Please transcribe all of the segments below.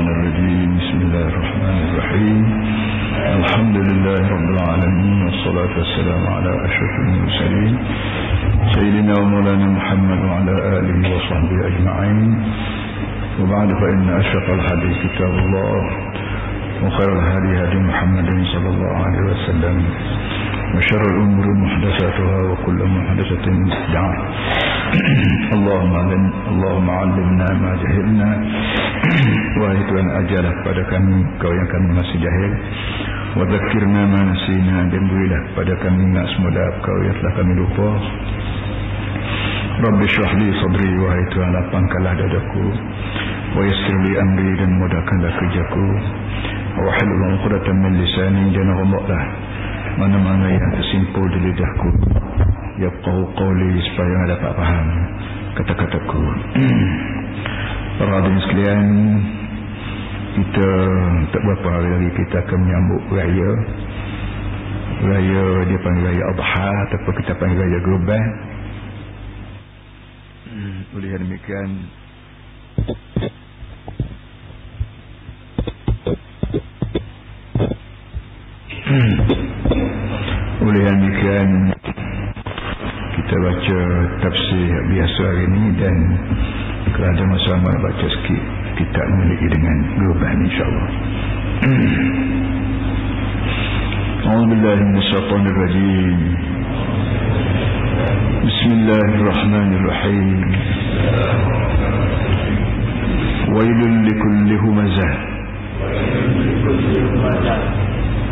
الشيطان الرجيم. بسم الله الرحمن الرحيم. الحمد لله رب العالمين والصلاة والسلام على أشرف المرسلين سيدنا ومولانا محمد وعلى آله وصحبه أجمعين. وبعد فإن أشرف الحديث كتاب الله وخير الهدي هدي محمد صلى الله عليه وسلم وشر الأمور محدثاتها وكل محدثة بدعة. اللهم علم اللهم علمنا ما jahilna wahai Tuhan ajarlah kepada kami kau yang kami masih jahil wa dzakirna ma nasina dan berilah kepada kami ingat semula kau yang telah kami lupa Rabbi syrah li sadri wahai Tuhan lapangkanlah dadaku wa yassir li amri dan mudahkanlah kerjaku wa halul 'uqdatam min lisani dan Allah mana-mana yang tersimpul di lidahku yafqahu qawli supaya dapat faham kata-kataku. Para sekalian kita tak berapa hari lagi kita akan menyambut raya. Raya dia panggil raya Adha ataupun kita panggil raya Gurban. Oleh demikian. Oleh demikian kita baca tafsir biasa hari ini dan kalau ada masa nak baca sikit kita memiliki dengan global insyaAllah. Alhamdulillah min syaitanir rajim Bismillahirrahmanirrahim. Wailul likulli humazah.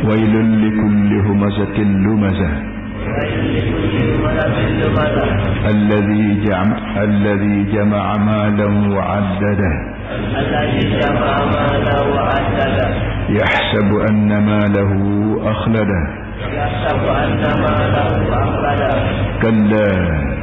Wailul likulli humazatin lumazah الذي جمع الذي جمع مالا وعدده. الذي جمع مالا وعدده يحسب أن ماله أخلده. يحسب أن ماله أخلده. كلا كلا.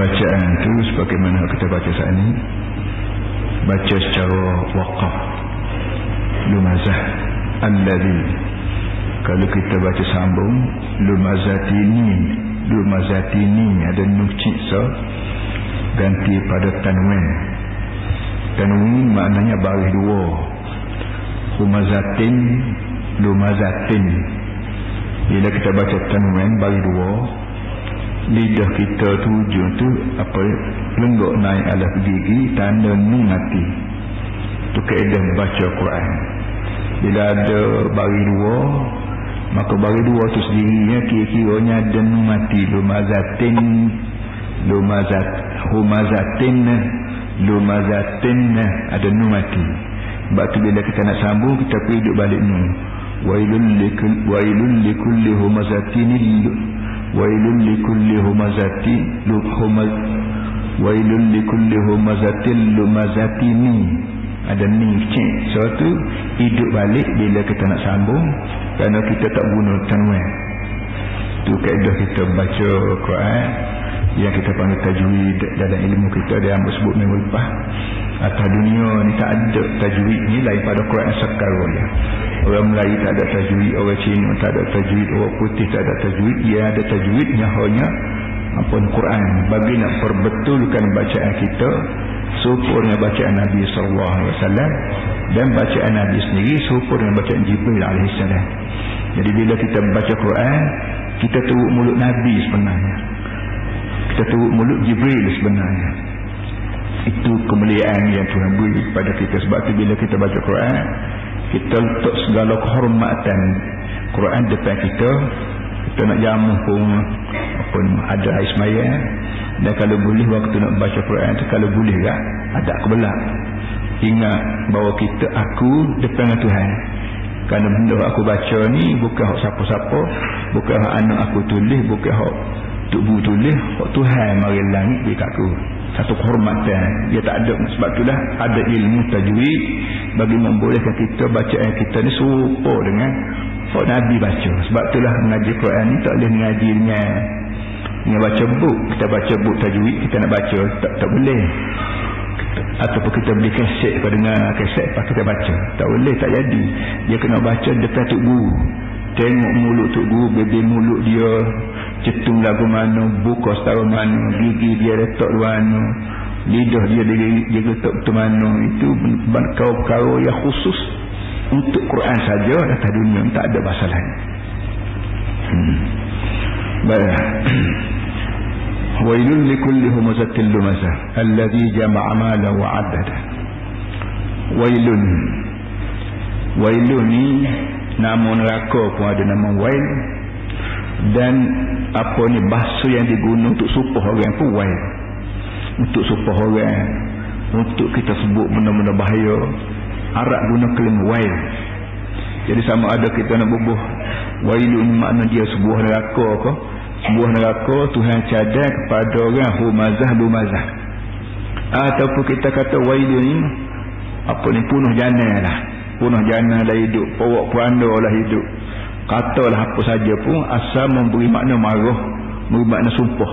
Bacaan itu sebagaimana kita baca saat ini Baca secara waqaf. Lumazah Alladhi. Kalau kita baca sambung Lumazatini Lumazatini Ada nukcik so Ganti pada tanwin. Tanwin maknanya baris dua. Humazatin Lumazatin Bila kita baca tanwin baris dua lidah kita tujuh tu apa lenggok naik alas gigi tanda nun mati. Tu keadaan baca Quran. Bila ada bagi dua maka bagi dua tu sendirinya kira-kiranya ada nun mati. Lumazatin lumazat humazatin lumazatin ada nun mati. Sebab tu bila kita nak sambung kita pergi duduk balik nun likul wailul likulli humazatin wailun likulli humazati lumaz wailun likulli humazatin lumazatini ada ni cik. Suatu hidup balik bila kita nak sambung kerana kita tak guna tanwin tu kaedah kita baca Quran yang kita panggil tajwid dalam ilmu kita dia ambil sebut minggu lepas atas dunia ni tak ada tajwid ni lain pada Quran sekarang ya Orang Melayu tak ada tajwid, orang Cina tak ada tajwid, orang putih tak ada tajwid. Ia ada tajwidnya hanya apa Quran. Bagi nak perbetulkan bacaan kita, supurnya bacaan Nabi sallallahu alaihi wasallam dan bacaan Nabi sendiri supur dengan bacaan Jibril alaihi salam. Jadi bila kita baca Quran, kita turut mulut Nabi sebenarnya. Kita turut mulut Jibril sebenarnya. Itu kemuliaan yang Tuhan beri kepada kita sebab tu bila kita baca Quran, kita letak segala kehormatan Quran depan kita kita nak jamu pun pun ada air semaya. Dan kalau boleh waktu nak baca Quran tu kalau boleh tak ada kebelah. Ingat bahawa kita aku depan Tuhan. Kerana benda aku baca ni bukan hak siapa-siapa bukan hak anak aku tulis bukan hak Guru tulis Hak Tuhan mari langit beri aku Satu kehormatan. Dia tak ada. Sebab itulah ada ilmu tajwid Bagi membolehkan kita baca ayat kita ni Serupa dengan Hak Nabi baca. Sebab itulah mengaji Quran ni Tak boleh mengaji dengan Dengan baca buk Kita baca buk tajwid Kita nak baca Tak, tak boleh. Ataupun kita beli keset kau dengar keset lepas kita baca. Tak boleh tak jadi. Dia kena baca depan tuk guru. Tengok mulut tuk guru bebel mulut dia cetung lagu mana buka setara mana gigi dia retok mana lidah dia dia, dia letak ke mana itu perkara-perkara yang khusus untuk Quran saja atas dunia tak ada bahasa lain. Hmm. baiklah. Wailul li kulli humazatil lumaza alladhi jama'a mala wa 'addada Wailun. Wailun ni nama neraka pun ada nama wail dan apa ni bahasa yang digunakan untuk supah orang pun wail untuk supah orang. Untuk kita sebut benda-benda bahaya. Arab guna kelima wail jadi sama ada kita nak bubuh wailun makna dia sebuah neraka ke? Sebuah neraka Tuhan cadar kepada orang humazah lumazah ataupun kita kata wailun ni apa ni punuh jana lah. Punuh jana lah hidup. Powok puanda lah hidup katalah apa saja pun asal memberi makna marah memberi makna sumpah.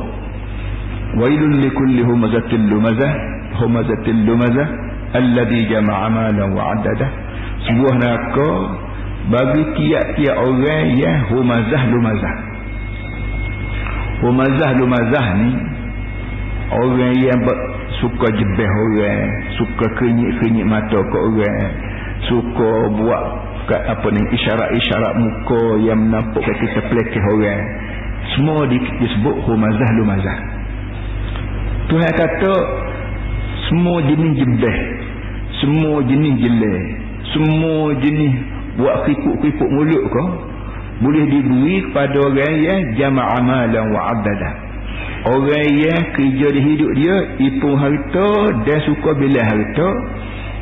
Wailun likulli humazatil lumazah humazatil lumazah alladhi jama'a malan wa adada sebuah neraka bagi tiap-tiap orang yang humazah lumazah. Humazah-lumazah ni Orang yang suka jebeh orang Suka kenyik-kenyik mata ke orang Suka buat apa ni isyarat-isyarat muka yang nampak kat kita pelekeh orang. Semua di, disebut humazah lumazah. Tuhan kata semua jenis jebeh semua jenis jelek semua jenis buat kripuk-kripuk mulut kau boleh diberi kepada orang yang jama'a malan wa abdadah orang yang kerja di hidup dia ipung harta dan suka bila harta.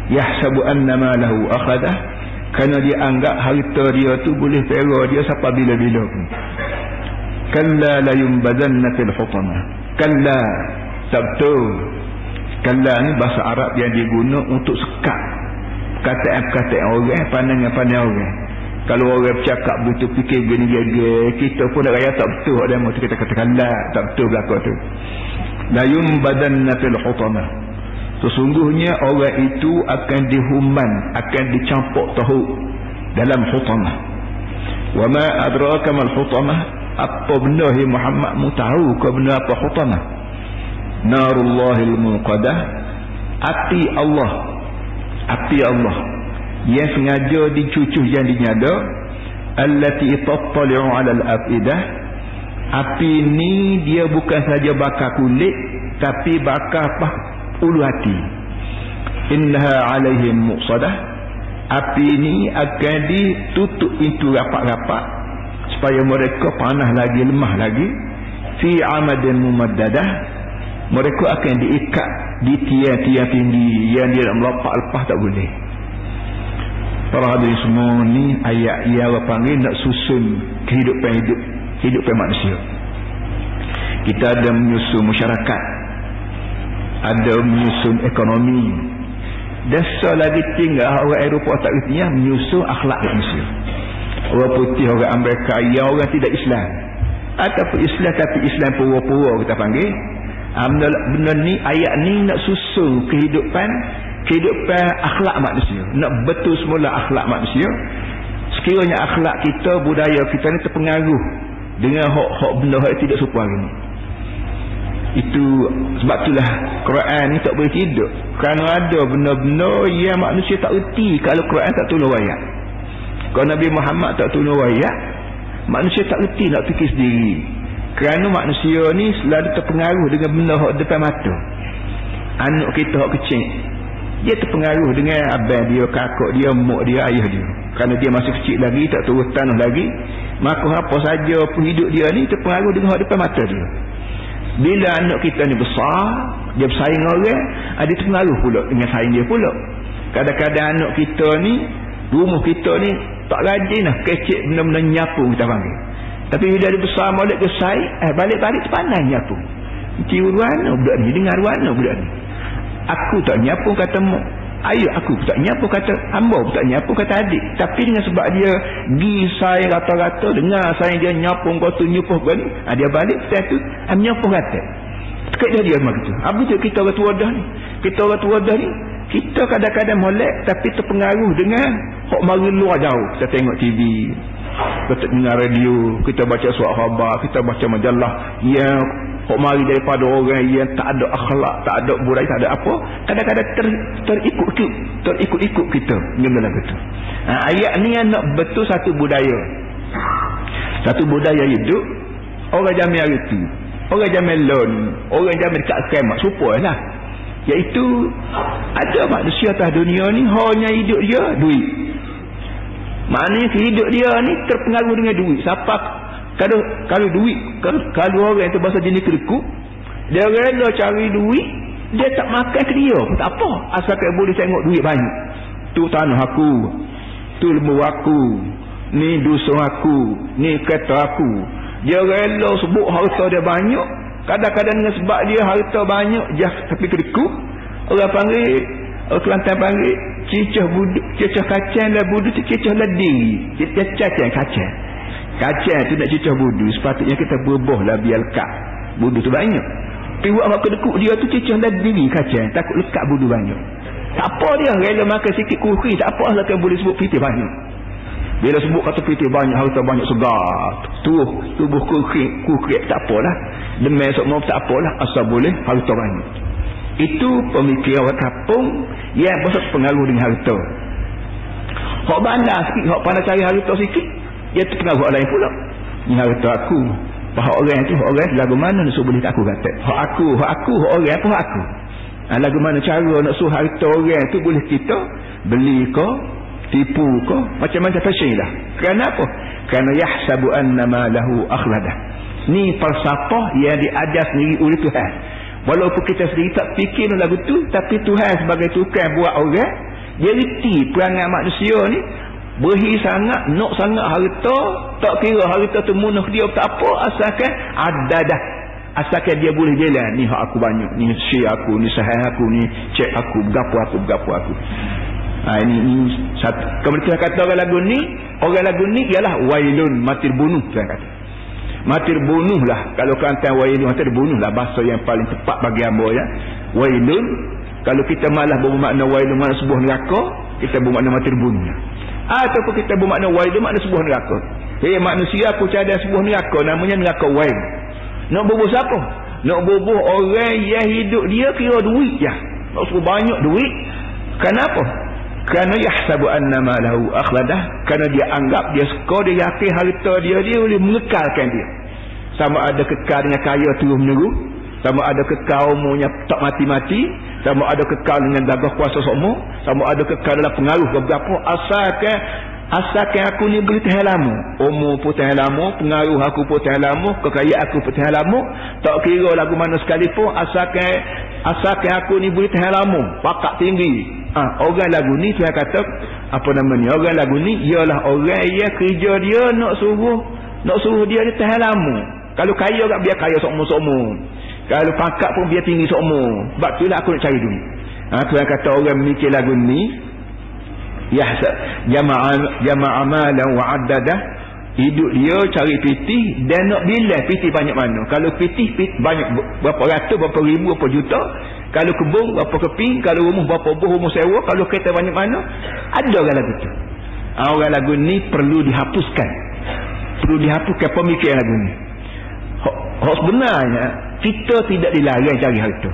Yahsabu annama lahu akhadah kerana dia anggap harta dia tu boleh pera dia sampai bila-bila pun. Kalla la yumbadanna fil hutama. Kalla sabtu. Kalla ni bahasa Arab yang diguna untuk sekat. Kata-kata orang pandangan-pandangan orang. Kalau orang bercakap begitu fikir gini gini kita pun raya tak betul ada mahu kita katakan lah tak betul belakang tu. La yumbadanna fil hutama sesungguhnya orang itu akan dihuman akan dicampur tahu dalam hutama wa ma adraka mal hutama apa benda hi Muhammad? Mu tahu ke benda apa hutama narullahil muqadah api Allah. Api Allah. Yang sengaja dicucuh yang dinyada. Allati tattali'u 'ala al-afidah api ni dia bukan saja bakar kulit tapi bakar apa ulu hati. Innaha 'alaihim muqsadah. Api ni akan ditutup pintu rapat-rapat supaya mereka panah lagi lemah lagi. Fi amadin mumaddadah. Mereka akan diikat di tiang-tiang tinggi yang dia nak melompat lepas tak boleh. Para hadirin semua ni ayat yang Allah panggil nak susun kehidupan hidup kehidupan manusia. Kita ada menyusun masyarakat ada menyusun ekonomi. Desa lagi tinggal orang Eropah tak kerti menyusun akhlak manusia. Orang putih orang Amerika yang orang tidak Islam. Ataupun Islam tapi Islam pura-pura kita panggil. Ah, benda, ni ayat ni nak susun kehidupan kehidupan akhlak manusia. Nak betul semula akhlak manusia. Sekiranya akhlak kita budaya kita ni terpengaruh dengan hak-hak benda hak tidak hari ni itu sebab itulah Quran ni tak boleh tidur kerana ada benda-benda yang manusia tak erti kalau Quran tak tulis ayat kalau Nabi Muhammad tak tulis ayat manusia tak erti nak fikir sendiri kerana manusia ni selalu terpengaruh dengan benda hak depan mata anak kita hak kecil dia terpengaruh dengan abang dia, kakak dia, mak dia, ayah dia. Kerana dia masih kecil lagi, tak turun tanah lagi. Maka apa saja pun hidup dia ni terpengaruh dengan hak depan mata dia. Bila anak kita ni besar, dia bersaing orang, ada ah, terpengaruh pula dengan saing dia pula. Kadang-kadang anak kita ni, rumah kita ni, tak rajin lah kecik benda-benda nyapu kita panggil. tapi bila dia besar molek ke sai eh balik-balik sepandangnya pun cium ruana budak ni dengar ruana budak ni aku tak nyapu kata ayah aku tak nyapu kata hamba tak nyapu kata adik. Tapi dengan sebab dia gi sai rata-rata dengar saya dia nyapu kau tu nyupuh ha, dia balik saya tu am nyapu kata dekat dia dia begitu apa tu kita orang tua dah ni. Kita orang tua dah ni kita kadang-kadang molek tapi terpengaruh dengan hok mari luar jauh. Kita tengok TV kita dengar radio kita baca surat khabar kita baca majalah. Yang kok mari daripada orang yang tak ada akhlak tak ada budaya tak ada apa kadang-kadang ter, terikut terikut-ikut kita dengan betul ha, ayat ni nak betul satu budaya. Satu budaya hidup orang jamin hari tu orang jamin lon orang jamin dekat kemat supaya lah. Iaitu ada manusia atas dunia ni hanya hidup dia duit maknanya hidup dia ni terpengaruh dengan duit. Siapa kalau kalau duit kalau, kalau orang itu bahasa jenis kerikuk dia rela cari duit dia tak makan ke dia tak apa. Asalkan boleh tengok duit banyak. Tu tanah aku tu lembu aku ni dusun aku ni kereta aku. Dia rela sebut harta dia banyak. Kadang-kadang dengan sebab dia harta banyak jah tapi kerikuk orang panggil orang Kelantan panggil cicah budu cicah kacang lah budu cicah lah diri cicah kacang kacang. Kacang tu nak cicah budu sepatutnya kita berboh lah biar lekat. Budu tu banyak. Tapi buat mak kedekuk dia tu cicah lah diri kacang. Takut lekat budu banyak. Tak apa dia rela makan sikit kuhi tak apa lah kan boleh sebut piti banyak. Bila sebut kata piti banyak harta banyak segar. Tubuh tubuh kuhi kuhi tak apalah demai sok mau tak apalah asal boleh harta banyak itu pemikiran orang kampung yang besar pengaruh dengan harta. Hak bandar sikit hak pandai cari harta sikit dia terpengaruh orang lain pula. Ni harta aku. Hak orang tu hak orang lagu mana nak suruh tak aku kata. Hak aku hak aku hak orang apa hak aku. Ha, lagu mana cara nak suruh harta orang tu boleh kita beli ke tipu ke macam-macam fashion lah. Kenapa kerana yahsabu annama lahu akhladah ni falsafah yang diajar sendiri oleh Tuhan Walaupun kita sendiri tak fikir lagu tu Tapi Tuhan sebagai tukang buat orang Dia reti perangai manusia ni. Berhi sangat Nak sangat harta Tak kira harta tu munuh dia tak apa Asalkan ada dah. Asalkan dia boleh jalan Ni hak aku banyak Ni share aku Ni sahih aku Ni cek aku Bergapu aku Bergapu aku. Ha, ini, ini satu. Kemudian kata orang lagu ni Orang lagu ni ialah Wailun Matir bunuh Tuhan kata mati lah kalau kantan wailun mati lah bahasa yang paling tepat bagi hamba ya. Wailun kalau kita malah bermakna wailun makna sebuah neraka kita bermakna mati terbunuh ataupun kita bermakna wailun makna sebuah neraka. Hey, manusia aku cari sebuah neraka. Namanya neraka wail. Nak bubuh siapa? Nak bubuh orang yang hidup dia kira duit ya. Nak suruh banyak duit. Kenapa kerana yahsabu annama lahu akhladah kerana dia anggap dia suka dia yakin harta dia dia boleh mengekalkan dia. Sama ada kekal dengan kaya turun menerus sama ada kekal umurnya tak mati-mati sama ada kekal dengan dagah kuasa semua sama ada kekal dalam pengaruh beberapa asalkan asalkan aku ni boleh tahan lama umur pun tahan lama pengaruh aku pun tahan lama kekayaan aku pun tahan lama tak kira lagu mana sekalipun asalkan asalkan aku ni boleh tahan lama pakak tinggi ha, orang lagu ni saya kata apa nama ni orang lagu ni ialah orang yang kerja dia nak suruh nak suruh dia dia tahan lama kalau kaya tak biar kaya sokmo-sokmo kalau pangkat pun biar tinggi sokmo sebab tu lah aku nak cari duit. Ha, tu yang kata orang mikir lagu ni yahsa jama'a jama'a malan wa addadah. Hidup dia cari piti dan nak bilang piti banyak mana. Kalau piti, piti banyak berapa ratus berapa ribu berapa juta kalau kebun berapa keping kalau rumah berapa buah rumah sewa kalau kereta banyak mana ada orang lagu tu. Ah, orang lagu ni perlu dihapuskan. Perlu dihapuskan pemikiran lagu ni. Hak sebenarnya kita tidak dilarang cari harta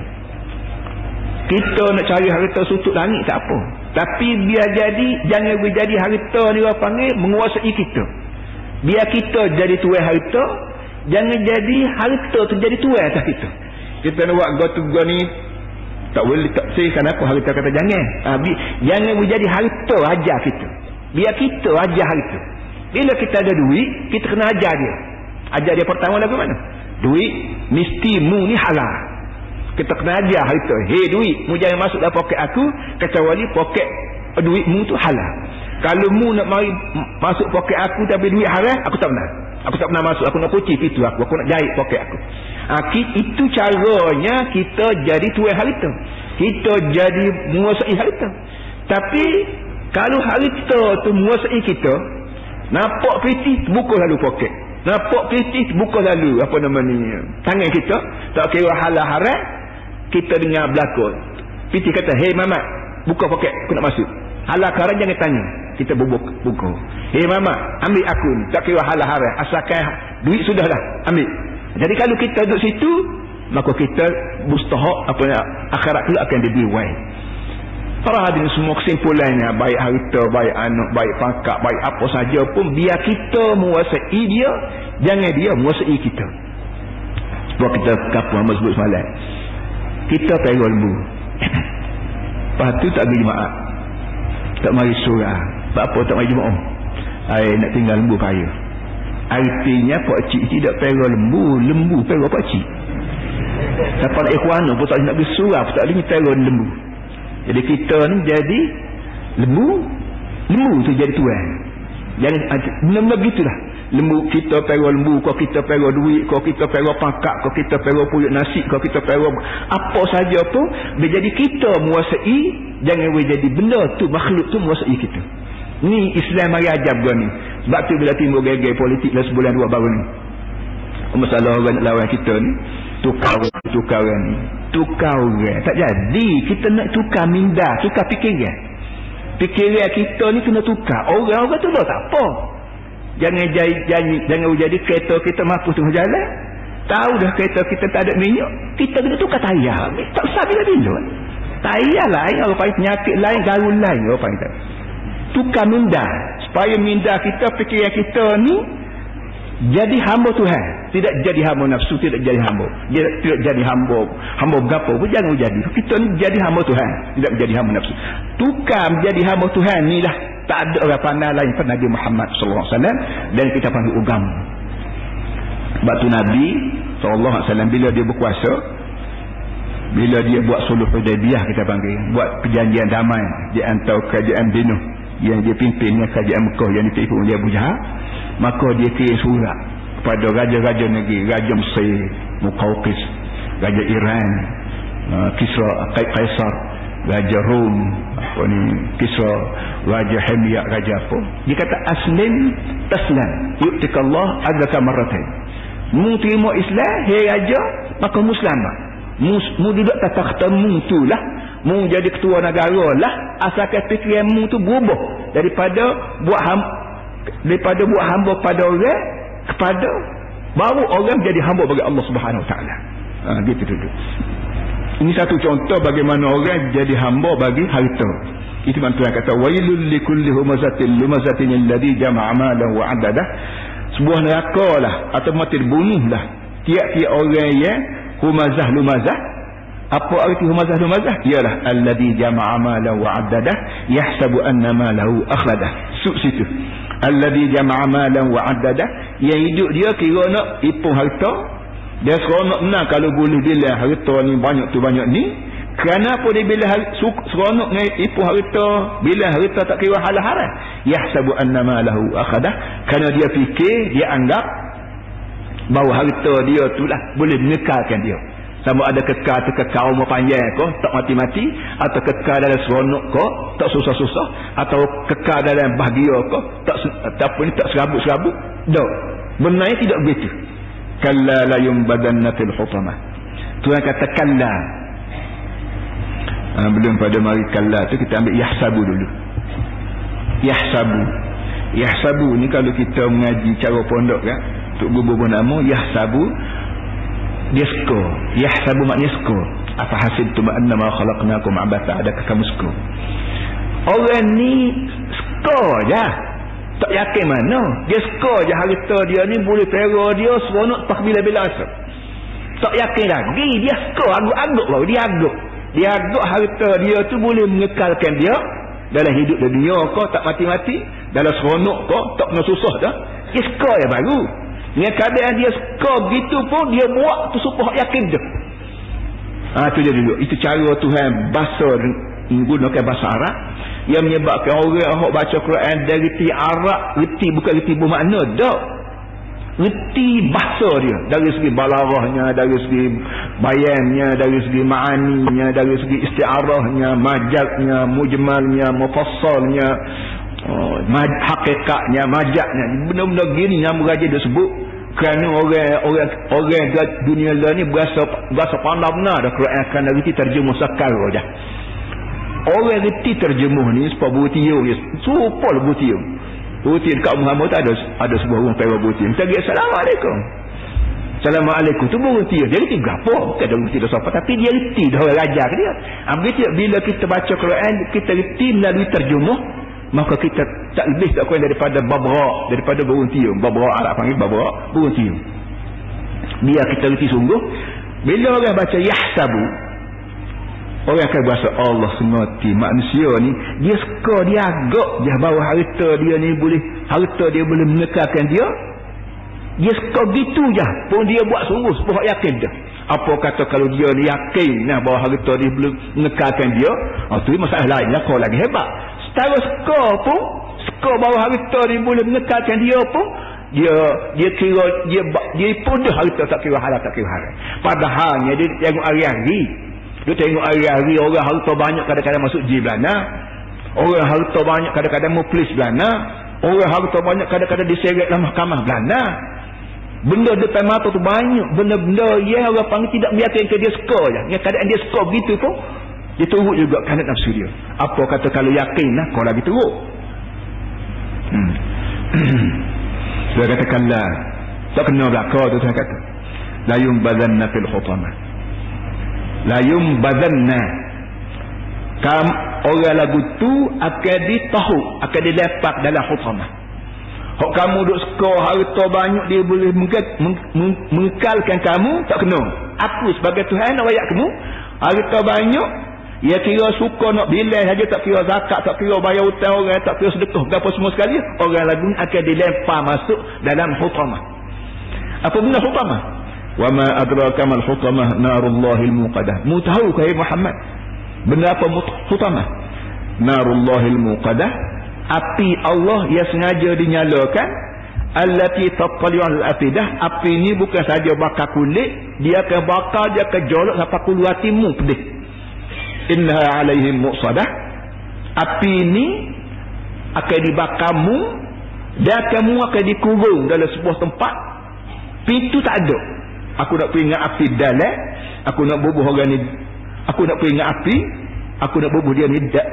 kita nak cari harta sutut langit tak apa. Tapi biar jadi jangan jadi harta ni orang panggil menguasai kita. Biar kita jadi tuan harta jangan jadi harta tu jadi tuan atas kita. Kita nak buat go to go ni tak boleh tak say kenapa harta kata jangan ha, bi, jangan menjadi harta ajar kita. Biar kita ajar harta bila kita ada duit kita kena ajar dia. Ajar dia pertama lagu mana? Duit mesti mu ni halal. Kita kena ajar harta hei duit mu jangan masuk dalam poket aku kecuali poket duit mu tu halal kalau mu nak mari masuk poket aku tapi duit haram aku tak pernah. Aku tak pernah masuk. Aku nak kunci pintu aku. Aku nak jahit poket aku. Ha, itu caranya kita jadi tuan harita. Kita jadi menguasai harita. Tapi kalau harita tu menguasai kita nampak piti buka lalu poket. Nampak piti buka lalu apa nama ni tangan kita. Tak kira halal haram kita dengar belakon. Piti kata hey mama buka poket aku nak masuk halal haram jangan tanya. Kita bubuk buku hei mama ambil akun tak kira halal haram. Asalkan duit sudah dah ambil. Jadi kalau kita duduk situ maka kita mustahak apa akhirat itu akan diberi wine para hadirin semua kesimpulannya baik harta baik anak baik pangkat baik apa saja pun biar kita menguasai dia jangan dia menguasai kita. Sebab kita kapal Muhammad sebut semalam. Kita pergi lembu lepas tu tak pergi jemaah tak mari surah. Apa tak mari jemaah. Ay, nak tinggal lembu payah. Artinya pak cik tidak pergi lembu lembu pergi pak cik. Siapa ikhwan pun tak nak pergi surah pun tak boleh pergi lembu. Jadi kita ni jadi lembu lembu tu jadi tuan. Jangan benda-benda begitulah lembu kita pergi lembu kau kita pergi duit kau kita pergi pangkat kau kita pergi puyuk nasi kau kita pergi apa saja pun menjadi kita menguasai jangan jadi benda tu makhluk tu menguasai kita. Ni Islam mari ajar gua ni. Sebab tu bila timbul geger politik dalam sebulan dua baru ni. Masalah orang lawan kita ni tukar tukar ni tukar orang. Tak jadi kita nak tukar minda tukar fikiran. Fikiran kita ni kena tukar. Orang-orang tu dah tak apa Jangan jadi, jadi jangan jadi kereta kita mampu tengah jalan. Tahu dah kereta kita tak ada minyak. Kita kena tukar tayar. Tak usah bila bila. Tayar lain. Orang panggil penyakit lain. Garu lain. Orang panggil. Tukar minda. Supaya minda kita, fikiran kita ni. Jadi hamba Tuhan. Tidak jadi hamba nafsu. Tidak jadi hamba. Tidak jadi hamba. Hamba berapa pun jangan jadi. Kita ni jadi hamba Tuhan. Tidak menjadi hamba nafsu. Tukar menjadi hamba Tuhan ni lah tak ada orang pandai lain pada Nabi Muhammad sallallahu alaihi wasallam dan kita panggil ugam. Batu Nabi sallallahu alaihi wasallam bila dia berkuasa bila dia buat suluh Hudaybiyah kita panggil buat perjanjian damai di antara kerajaan Binu yang dia pimpin dengan kerajaan Mekah yang dipimpin oleh Abu Jahal maka dia kirim surat kepada raja-raja negeri raja Mesir Muqawqis raja Iran uh, Kisra Kaisar Raja Rom apa ni Kisra Raja Hemiyah Raja apa? Dia kata aslim taslam yu'tikallah adaka marratain mu terima Islam hei raja maka muslim mu, mu duduk atas temu tu lah. Mu jadi ketua negara lah. Asalkan fikiran mu tu berubah daripada buat ham, daripada buat hamba pada orang kepada baru orang jadi hamba bagi Allah Subhanahu Wa Taala. Ha, gitu duduk ini satu contoh bagaimana orang jadi hamba bagi harta. Itu yang Tuhan kata wailul likulli humazatin lumazatin alladhi jama'a malan wa 'adada. Sebuah neraka lah atau mati dibunuhlah tiap-tiap orang yang humazah lumazah. Apa arti humazah lumazah? Ialah alladhi jama'a malan wa 'adada yahsabu anna malahu akhlada. Sub situ. Alladhi jama'a malan wa 'adada. Yang hidup dia kira nak ipung harta dia seronok menang kalau boleh bila harta ni banyak tu banyak ni. Kenapa dia bila seronok dengan ipu harta. Bila harta tak kira hal haram. Yahsabu annama lahu akhadah. Kerana dia fikir, dia anggap. Bahawa harta dia tu lah boleh mengekalkan dia. Sama ada kekal atau kekal umur panjang kau. Tak mati-mati. Atau kekal dalam seronok kau. Tak susah-susah. Atau kekal dalam bahagia kau. Tak, tak ni tak serabut-serabut. Tak. Benarnya tidak begitu kalla la yumbadanna fil hutamah Tuhan kata kalla. Ha, belum pada mari kalla tu kita ambil yahsabu dulu. Yahsabu. Yahsabu ni kalau kita mengaji cara pondok kan untuk gubur nama yahsabu dia skor yahsabu maknanya skor apa hasil tu makna ma khalaqnakum abatha adakah kamu skor orang ni skor je tak yakin mana dia suka je harta dia ni boleh pera dia seronok tak bila-bila asal tak yakin lagi. Dia suka agak-agak baru dia agak dia agak harta dia tu boleh mengekalkan dia dalam hidup dunia kau. Tak mati-mati. Dalam seronok kau. Tak kena susah dah. Dia suka je baru. Dengan keadaan dia suka begitu pun dia buat tu supaya yakin je ha, tu dia dulu itu cara Tuhan basuh menggunakan bahasa Arab yang menyebabkan orang yang baca Quran dari reti Arab reti bukan reti bermakna tak reti bahasa dia dari segi balarahnya dari segi bayannya dari segi ma'aninya dari segi isti'arahnya majaknya mujmalnya mufassalnya oh, hakikatnya majaknya. Benda-benda gini yang meraja dia sebut kerana orang orang orang dunia lain ni berasa berasa pandai benar dah Quran akan reti terjemuh sakal saja orang reti terjemuh ni sebab butiyo ni supaya butiyo butiyo dekat Muhammad tak ada ada sebuah orang pewa butiyo kita pergi Assalamualaikum. Assalamualaikum. Tu butiyo dia reti berapa? Bukan ada butiyo dah tapi dia reti. Dah orang raja ke dia. Ha, bila kita baca Quran kita reti melalui terjemuh maka kita tak lebih tak kurang daripada babra daripada burung tiung babra Arab panggil babra burung biar kita reti sungguh. Bila orang baca yahsabu orang akan berasa Allah semati manusia ni dia suka dia agak dia bawa harta dia ni boleh harta dia boleh menekarkan dia. Dia suka gitu je. Pun dia buat sungguh sebab yakin dah apa kata kalau dia ni yakin nah bahawa harta dia boleh menekarkan dia? Oh, tu masalah lain lah. Kau lagi hebat. Setara suka pun Suka bahawa harta ni boleh menekalkan dia pun dia dia kira dia dia pun dah harta tak kira halal tak kira haram. Padahalnya dia tengok hari-hari dia tengok hari-hari orang harta banyak kadang-kadang masuk jib belana orang harta banyak kadang-kadang muplis belana orang harta banyak kadang-kadang diseret dalam mahkamah belana benda depan mata tu banyak benda-benda yang orang panggil tidak meyakinkan dia suka je yang kadang dia suka begitu pun dia turut juga kanat nafsu dia. Apa kata kalau yakin lah kau lagi turut. Hmm. saya katakan lah. Tak kena belakang tu saya kata. Layum badanna fil khutamah. Layum badanna. Kam orang lagu tu akan ditahu. Akan dilepak dalam khutamah. Hak kamu duk suka harta banyak dia boleh mengekalkan kamu tak kena. Aku sebagai Tuhan nak rakyat kamu harta banyak ia kira suka nak bilang saja tak kira zakat, tak kira bayar hutang orang, tak kira sedekah, apa semua sekali, orang lagu akan dilempar masuk dalam hutamah. Apa benda hutamah? Wa ma adraka mal hutamah narullahil muqadah. Mu tahu ke Muhammad? Benda apa hutamah? Narullahil muqadah. Api Allah yang sengaja dinyalakan allati tattali'u al-afidah api ini bukan saja bakar kulit dia akan bakar dia akan jolok sampai keluar timu pedih innaha alaihim muqsadah api ini akan dibakarmu dan kamu akan dikurung dalam sebuah tempat pintu tak ada aku nak peringat api dalam aku nak bubuh orang ni. Aku nak peringat api. Aku nak bubuh dia ni dak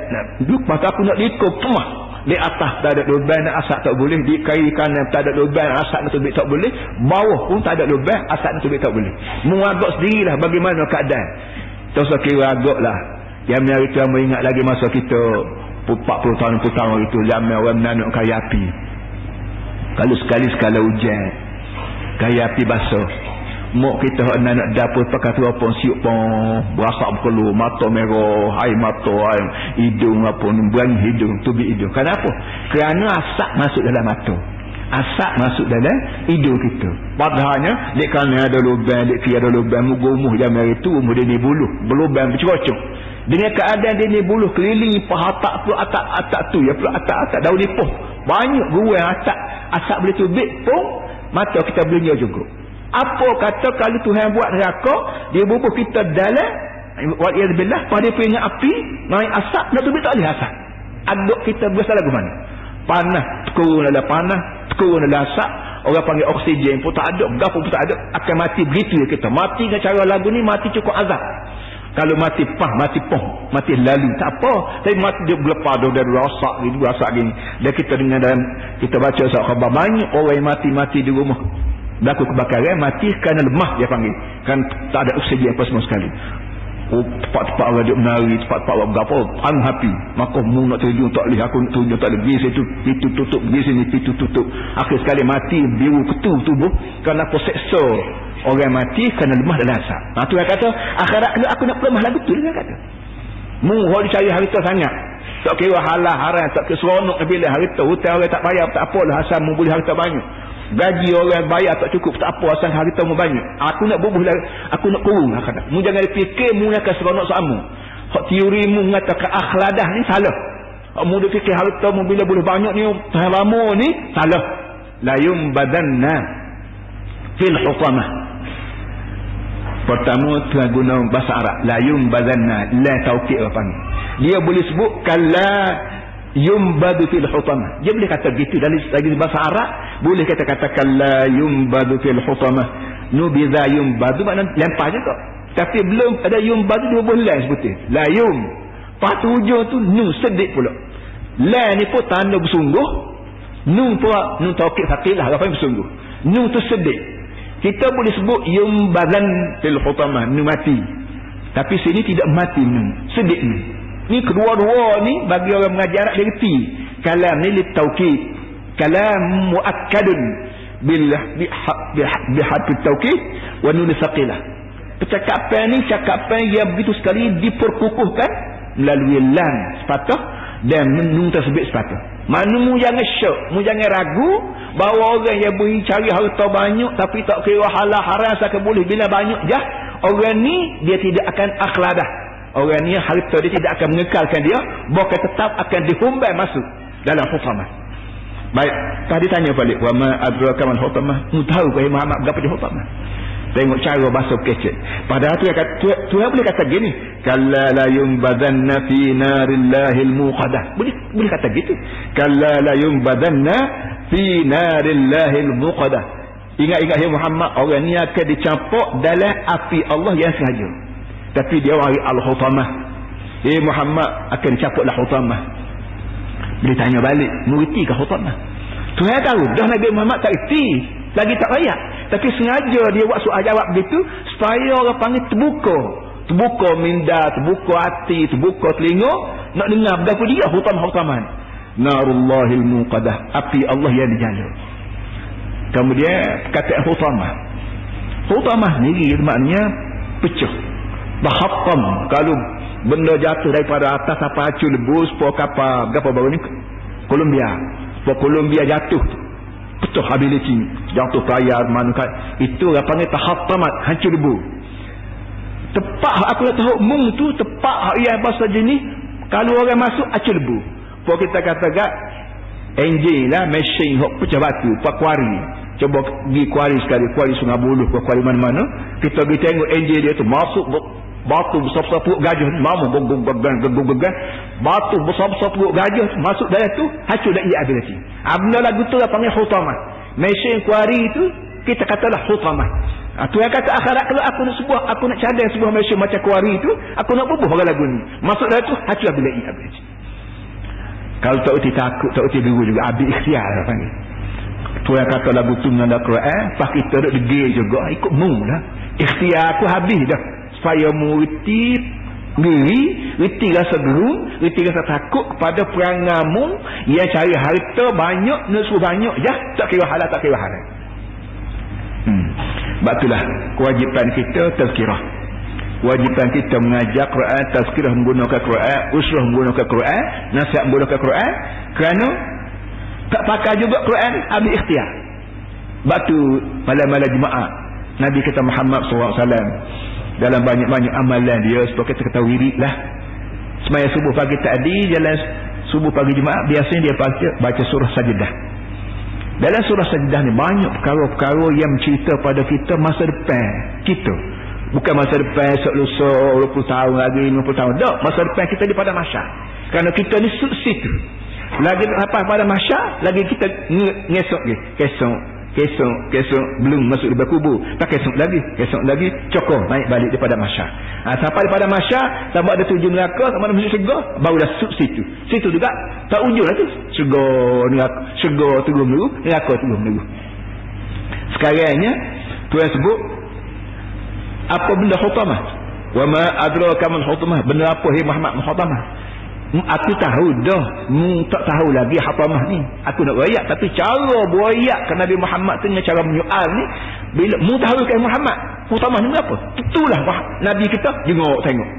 duk maka aku nak dikur pemah. Di atas tak ada lubang asap tak boleh. Di kiri kanan tak ada lubang asap nak tubik tak boleh. Bawah pun tak ada lubang asap nak tubik tak boleh. Mengagak sendirilah bagaimana keadaan. Tak usah kira agak lah yang menarik itu yang ingat lagi masa kita. 40 tahun 40 tahun itu zaman orang menanuk kaya api. Kalau sekali sekala hujan kaya api basah mak kita nak nak dapur pakai tu apa? Siup pun berasak berkeluar mata merah air mata air hidung apa buang hidung tubi hidung. Kenapa? Kerana asap masuk dalam mata. Asap masuk dalam hidung kita. Padahalnya dia kerana ada lubang dia kira ada lubang muka umuh zaman itu umuh dia ni buluh. Berlubang bercocok dengan keadaan dia ni buluh keliling pahatak tu atak atak tu ya pula atak atak daun lipoh banyak yang atak asap boleh tubik pun mata kita boleh juga apa kata kalau Tuhan buat neraka dia bubuh kita dalam wa ya billah pada punya api naik asap nak tubik tak boleh asap. Aduk kita berasa lagu mana? Panas turun dalam panas turun dalam asap. Orang panggil oksigen pun tak ada gapo pun tak ada akan mati begitu ya kita mati dengan cara lagu ni mati cukup azab. Kalau mati pah mati poh mati lalu tak apa. Tapi mati dia berlepas dia dah rasak gitu rasak gini. Dan kita dengan dalam kita baca sahab khabar banyak orang yang mati-mati di rumah berlaku kebakaran mati kerana lemah dia panggil. Kan tak ada oksigen apa semua sekali. Oh tempat-tempat orang dia menari tempat-tempat orang berapa anu happy. Maka mu nak terjun tak boleh aku nak terjun tak boleh. Situ itu tutup pergi sini itu tutup. Akhir sekali mati biru ketu tubuh kerana apa seksa. Orang mati kerana lemah dalam asap. Ha, tu yang kata akhirat aku, aku nak lemah lagu tu dia kata. Mu orang dicari harita sangat. Tak kira halal haram tak kira seronok bila harita. Hutang orang tak bayar tak apalah asal mu boleh harita banyak gaji orang bayar tak cukup tak apa asal harita mu banyak. Aku nak bubuh aku nak kurung kata mu jangan fikir mu akan seronok sama hak teori mu mengatakan akhladah ni salah. Hak mu fikir harta mu bila boleh banyak ni tahan lama ni salah. La yumbadanna fil hutamah pertama tuan guna bahasa Arab. La yumbadanna la taukid apa ni? Dia boleh sebut kala yumbadu fil hutamah dia boleh kata gitu dari segi bahasa Arab boleh kata katakan la yumbadu fil hutamah nubiza yumbadu makna lempar juga tapi belum ada yum batu dua bulan sebutin. La yum. Lepas tu hujung tu nu sedih pula. La ni pun tanda bersungguh. Nu pun nu taukid fakilah. Apa yang bersungguh. Nu tu sedih. Kita boleh sebut yum badan fil khutamah. Nu mati. Tapi sini tidak mati nu. Sedih nu. Ni kedua-dua ni bagi orang mengajar dia reti. Kalam ni li taukid. Kalam muakkadun bil bihad taukid wa nun saqilah percakapan ni cakapan yang begitu sekali diperkukuhkan melalui lan sepatah dan nun tersebut sepatah mana mu jangan syok mu jangan ragu bahawa orang yang boleh cari harta banyak tapi tak kira halal haram sakit boleh bila banyak jah orang ni dia tidak akan akhladah orang ni harta dia tidak akan mengekalkan dia bahkan tetap akan dihumbai masuk dalam hutamah baik tadi tanya balik wa ma adraka man hutamah mu tahu ke Muhammad berapa dia hutamah Tengok cara basuh kecil. Padahal tu kata tu, tu boleh kata gini, kalla la yumbadanna fi narillahil muqadah. Boleh boleh kata gitu. Kalla la yumbadanna fi narillahil muqadah. Ingat-ingat ya Muhammad orang ni akan dicampur dalam api Allah yang sengaja. Tapi dia orang al-hutamah. Eh Muhammad akan dalam hutamah. Boleh tanya balik, mengerti ke hutamah? Tuhan tahu, dah Nabi Muhammad tak erti lagi tak layak tapi sengaja dia buat soal jawab begitu supaya orang panggil terbuka terbuka minda terbuka hati terbuka telinga nak dengar berapa dia hutam-hutaman narullahil muqadah api Allah yang dijala kemudian kata hutamah hutamah ni maknanya pecah bahatam kalau benda jatuh daripada atas apa acu lebus po kapal. Berapa baru ni? Columbia po Columbia jatuh. Pecah ability jatuh ke air manukat itu orang panggil tahattamat hancur debu. Tepat aku nak tahu. Mung tu tepat yang bahasa jenis. Kalau orang masuk hancur debu. Apa kita kata gak engine lah mesin hok pecah batu pak kuari coba pergi kuari sekali kuari sungai buluh kuari mana-mana. Kita pergi tengok engine dia tu masuk batu besar-besar perut gajah. Mamu gegang batu besar-besar perut gajah. Masuk dalam tu hancur dah ia ability abna lagu tu lah panggil hutamah. Mesin kuari tu kita katalah hutamah. Ha, tu yang kata akhirat kalau aku nak sebuah aku nak cadang sebuah mesin macam kuari tu aku nak bubuh orang lagu ni. Masuk dalam tu hancur bila ia kalau tak uti takut tak uti biru juga habis ikhtiar lah panggil. Tu yang kata lagu tu menanda Quran pas kita duduk degil juga ikut mu lah. Ikhtiar aku habis dah supaya murti diri reti rasa gerung reti rasa takut kepada perangamu yang cari harta banyak nusu banyak je tak kira halal tak kira halal hmm. itulah kewajipan kita tazkirah. Kewajipan kita mengajar Quran tazkirah menggunakan Quran usrah menggunakan Quran nasihat menggunakan Quran. Kerana tak pakai juga Quran ambil ikhtiar. Batu pada malam jemaah Nabi kita Muhammad SAW dalam banyak-banyak amalan dia supaya kita kata lah semaya subuh pagi tadi jalan subuh pagi jemaah biasanya dia baca, baca surah sajidah dalam surah sajidah ni banyak perkara-perkara yang cerita pada kita masa depan. Kita. Bukan masa depan esok lusa 20 tahun lagi 50 tahun. Tak masa depan kita di pada masyar. Kerana kita ni situ. Lagi apa pada masyar lagi kita ngesok lagi kesok kesok kesok belum masuk di kubur. Tak kesok lagi kesok lagi cokor naik balik daripada masyar ha, sampai daripada masyar sama ada tujuh neraka sama ada masuk syurga baru dah suk situ. Situ juga tak ujung lah tu. Syurga neraka syurga tunggu menunggu neraka tunggu menunggu sekarangnya Tuhan sebut apa benda khutamah wa ma adraka man khutamah benda apa hi Muhammad khutamah aku tahu dah. Mu tak tahu lagi hafamah ni. Aku nak rayak tapi cara berayak ke Nabi Muhammad tu dengan cara menyual ni bila mu tahu ke Muhammad hafamah ni apa itulah Nabi kita. Jengok tengok.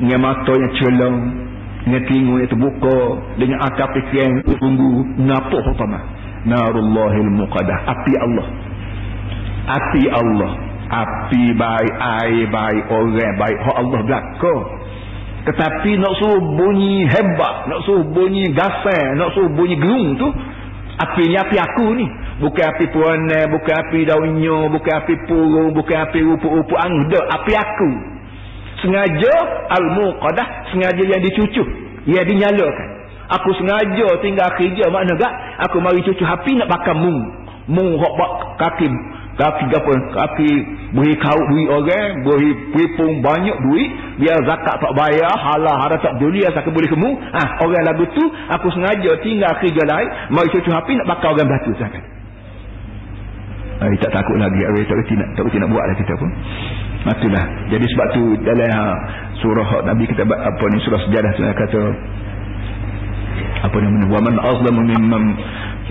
Dengan mata yang celong dengan telinga yang terbuka dengan akal fikiran tunggu ngapa hafamah narullahil muqadah api Allah. Api Allah. Api baik air baik orang baik. Allah belakang tetapi nak suruh bunyi hebat nak suruh bunyi gasai nak suruh bunyi gerung tu api ni api aku ni. Bukan api puana bukan api daunnya bukan api purung bukan api rupu-rupu angda api aku. Sengaja al-muqadah sengaja yang dicucuh yang dinyalakan. Aku sengaja tinggal kerja makna tak aku mari cucuh api nak bakar mung. Mung hok kaki kaki apa kaki beri kau duit orang beri pipung banyak duit biar zakat tak bayar halah hara tak peduli asal boleh kemu. Ah orang lagu tu aku sengaja tinggal kerja lain mai cucu api nak bakar orang batu zakat Ay, tak takut lagi Ay, tak reti nak tak reti nak buat lah kita pun. Itulah. Jadi sebab tu dalam ha, surah Nabi kita apa ni surah sejarah tu kata apa namanya wa man azlamu mimman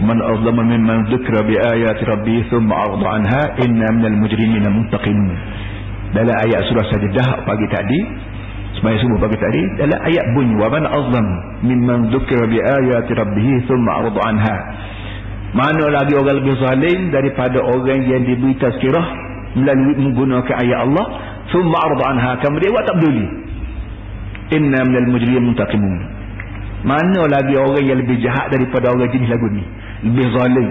azlama mimman dhukra bi ayati rabbi thumma arda anha inna minal mujrimin muntaqimun. Dalam ayat surah sajdah pagi tadi semaya subuh pagi tadi dalam ayat bunyi wa man azlam mimman dhukra bi ayati rabbi thumma arda anha. Mana lagi orang lebih zalim daripada orang yang diberi tazkirah melalui menggunakan ayat Allah thumma arda anha kemudian dia tak peduli. Inna minal mujrimin muntaqimun. Mana lagi orang yang lebih jahat daripada orang jenis lagu ni lebih zalim.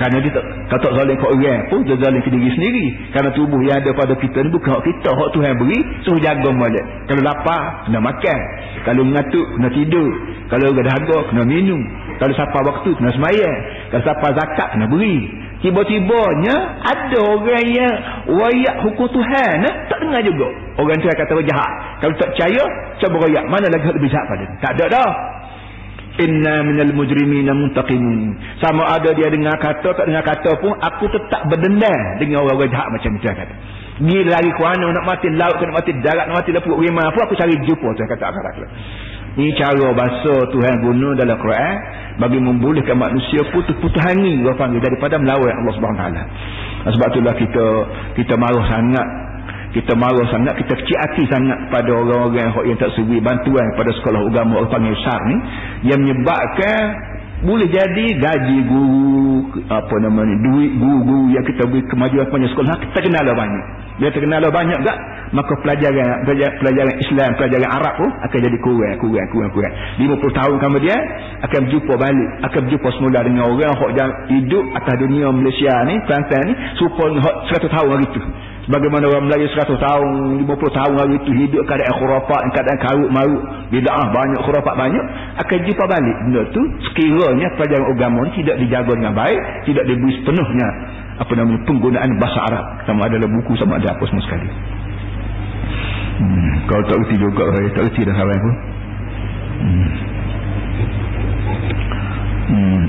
Kerana dia tak kata zalim kat orang pun dia zalim ke diri sendiri. Kerana tubuh yang ada pada kita ni bukan hak kita hak Tuhan beri suruh jaga balik. Kalau lapar kena makan. Kalau mengatuk kena tidur. Kalau ada dahaga kena minum. Kalau siapa waktu kena semayang kalau siapa zakat kena beri. Tiba-tibanya ada orang yang wayak hukum Tuhan eh? tak dengar juga. Orang tu kata jahat kalau tak percaya cuba rayak mana lagi lebih jahat pada tak ada dah inna minal mujrimina muntaqimun. Sama ada dia dengar kata tak dengar kata pun aku tetap berdendam dengan orang-orang jahat macam dia kata. Dia lari ke mana nak mati laut nak mati darat nak mati lepuk rimah apa aku cari jumpa tu kata akhirat ini cara bahasa Tuhan guna dalam Quran bagi membolehkan manusia putus-putus panggil daripada melawan Allah taala. Sebab itulah kita kita marah sangat kita marah sangat kita kecil hati sangat pada orang-orang yang tak sebi bantuan pada sekolah agama orang panggil SAR ni. Yang menyebabkan boleh jadi gaji guru apa nama ni duit guru-guru yang kita beri kemajuan pada sekolah kita kenal lah banyak. Dia terkenal banyak tak maka pelajaran pelajaran Islam pelajaran Arab pun akan jadi kurang kurang kurang kurang. 50 tahun kemudian akan berjumpa balik akan berjumpa semula dengan orang yang hidup atas dunia Malaysia ni Kelantan ni supaya 100 tahun hari tu Bagaimana orang Melayu 100 tahun, 50 tahun hari itu hidup keadaan khurafat, keadaan karut marut, bid'ah banyak, khurafat banyak, akan jumpa balik benda tu sekiranya pelajaran agama ni tidak dijaga dengan baik, tidak diberi sepenuhnya apa namanya penggunaan bahasa Arab sama ada dalam buku sama ada apa semua sekali. Hmm, kalau tak reti juga, tak reti dah haram pun. Hmm.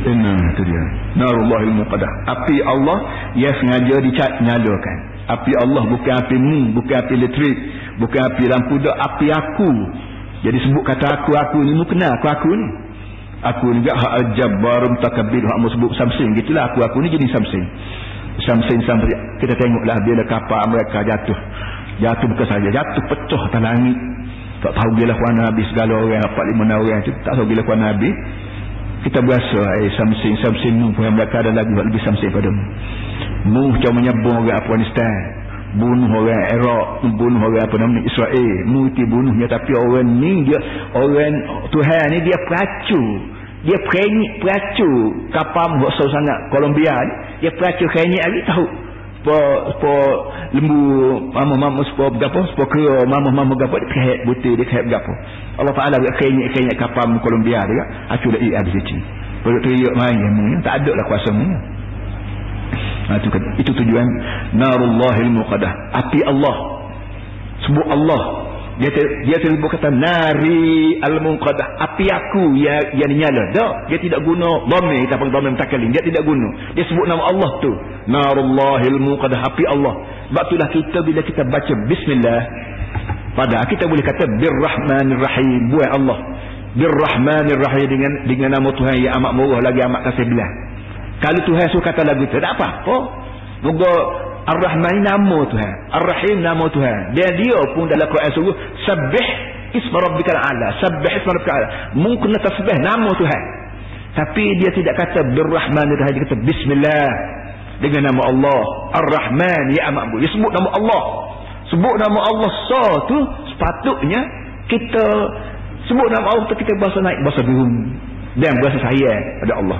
Hmm, itu dia. Narullahil muqadah. Api Allah yang sengaja dicat nyalakan api Allah bukan api mu bukan api elektrik bukan api lampu dak api aku. Jadi sebut kata aku aku ni mu kenal aku aku ni. Aku ni gak hak jabbar mutakabbir hak mu sebut samsing gitulah aku aku ni jadi samsing samsing sampai kita tengoklah bila kapal mereka jatuh. Jatuh bukan saja jatuh pecah atas langit. Tak tahu bila kuan nabi segala orang apa lima orang. Tu tak tahu bila kuan nabi kita berasa eh samsing samsing mu pun mereka ada lagu lebih samsing padamu mu macam menyebung orang Afghanistan. Bunuh orang Iraq. Bunuh orang apa namanya? Israel. Mu itu bunuhnya tapi orang ni dia orang Tuhan ni dia peracu. Dia perenyik peracu. Kapal besar sangat. Colombia ni dia peracu perenyik lagi tahu. Po po lembu mama mama sepo gapo sepo kera mama mama gapo dia kehek butir dia kehek gapo Allah Taala dia kenyek kapal Colombia dia aku dah iya di situ perlu teriak main mu tak ada lah kuasa mu Ha, itu, itu tujuan narullahil muqadah api Allah. Sebut Allah. Dia dia sebut kata nari al muqadah api aku yang yang nyala dak dia tidak guna dhamir kita panggil dhamir mutakallim dia tidak guna. Dia sebut nama Allah tu. Narullahil muqadah api Allah. Sebab itulah kita bila kita baca bismillah pada kita boleh kata birrahmanir rahim buat Allah. Birrahmanir rahim dengan dengan nama Tuhan. Yang amat murah lagi amat kasih belah kalau Tuhan suka kata lagu tu, tak apa. Oh, moga Ar-Rahman nama Tuhan. Ar-Rahim nama Tuhan. Dan dia pun dalam Quran suruh, Sabbih isma rabbikal a'la. Sabbih isma rabbikal a'la. Mungkin tasbih nama Tuhan. Tapi dia tidak kata Birrahman Rahim. Dia kata Bismillah. Dengan nama Allah. Ar-Rahman ya amakmu. Dia sebut nama Allah. Sebut nama Allah so tu sepatutnya kita sebut nama Allah tu kita berasa naik berasa turun dan berasa sayang pada Allah.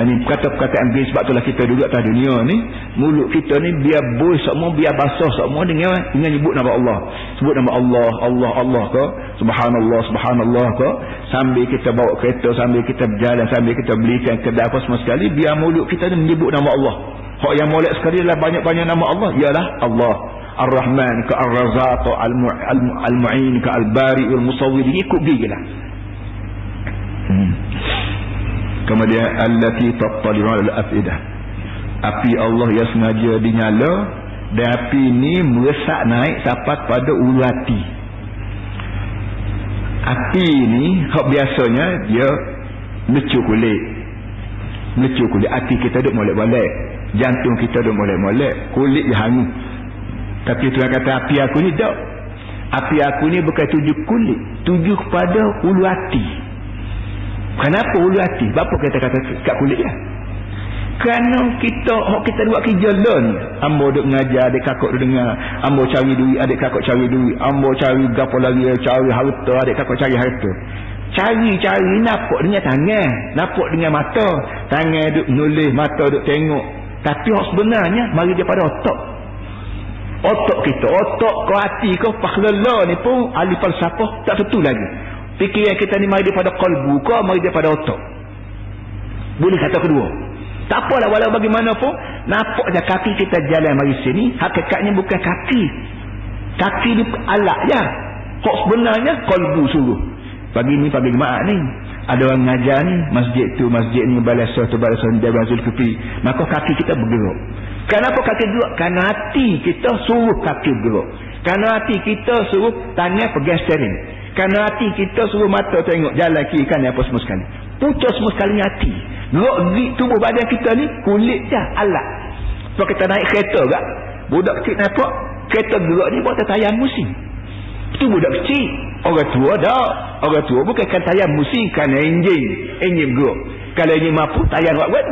Ini perkataan-perkataan gini sebab itulah kita duduk atas dunia ni mulut kita ni biar boy semua biar basah semua dengan dengan nyebut nama Allah. Sebut nama Allah Allah Allah ke subhanallah subhanallah ke sambil kita bawa kereta sambil kita berjalan sambil kita belikan kedai apa semua sekali biar mulut kita ni menyebut nama Allah. Hak yang molek sekali adalah banyak-banyak nama Allah ialah Allah. Ar-Rahman ke Ar-Razaq Al-Mu'in ke Al-Bari Al-Musawwir ikut gigi lah hmm. Kemudian allati tattali'u al-afidah api Allah yang sengaja dinyala dan api ni meresak naik sampai pada ulu hati. Api ni hak biasanya dia mecu kulit. Mecu kulit. Hati kita duk molek-molek. Jantung kita duk molek-molek. Kulit dia hangus. Tapi Tuhan kata api aku ni tak. Api aku ni bukan tuju kulit. Tuju kepada ulu hati. Kenapa ulu hati? Bapa kita kata kat kulit ya? Kerana kita hok kita buat kerja learn. Ambo duk mengajar adik kakak duk dengar. Ambo cari duit adik kakak cari duit. Ambo cari gapo lagi cari harta adik kakak cari harta. Cari-cari nampak dengan tangan. Nampak dengan mata. Tangan duk nulis, mata duk tengok. Tapi sebenarnya mari dia pada otak otak kita otak ke hati ke pahlala ni pun ahli falsafah tak tentu lagi fikiran kita ni mari daripada kalbu ke mari daripada otak. Boleh kata kedua. Tak apalah walau bagaimanapun nampak je kaki kita jalan mari sini hakikatnya bukan kaki. Kaki ni alat je kok sebenarnya kalbu suruh. Pagi ni pagi jemaah ni ada orang ngajar ni masjid tu masjid ni balasa tu balasa ni dia berazul kepi maka kaki kita bergerak. Kenapa kaki gerak? Kerana hati kita suruh kaki gerak. Kerana hati kita suruh tanya pegang steering. Kerana hati kita suruh mata tengok jalan kiri kan apa semua sekali. Putus semua sekali hati. Gerak tubuh badan kita ni kulit je alat. So kita naik kereta tak? Budak kecil nampak kereta gerak ni buat tayang musim. Itu budak kecil. Orang tua dah. Orang tua bukan kan tayang musim kerana enjin. Enjin gerak. Kalau enjin mampu tayang buat-buat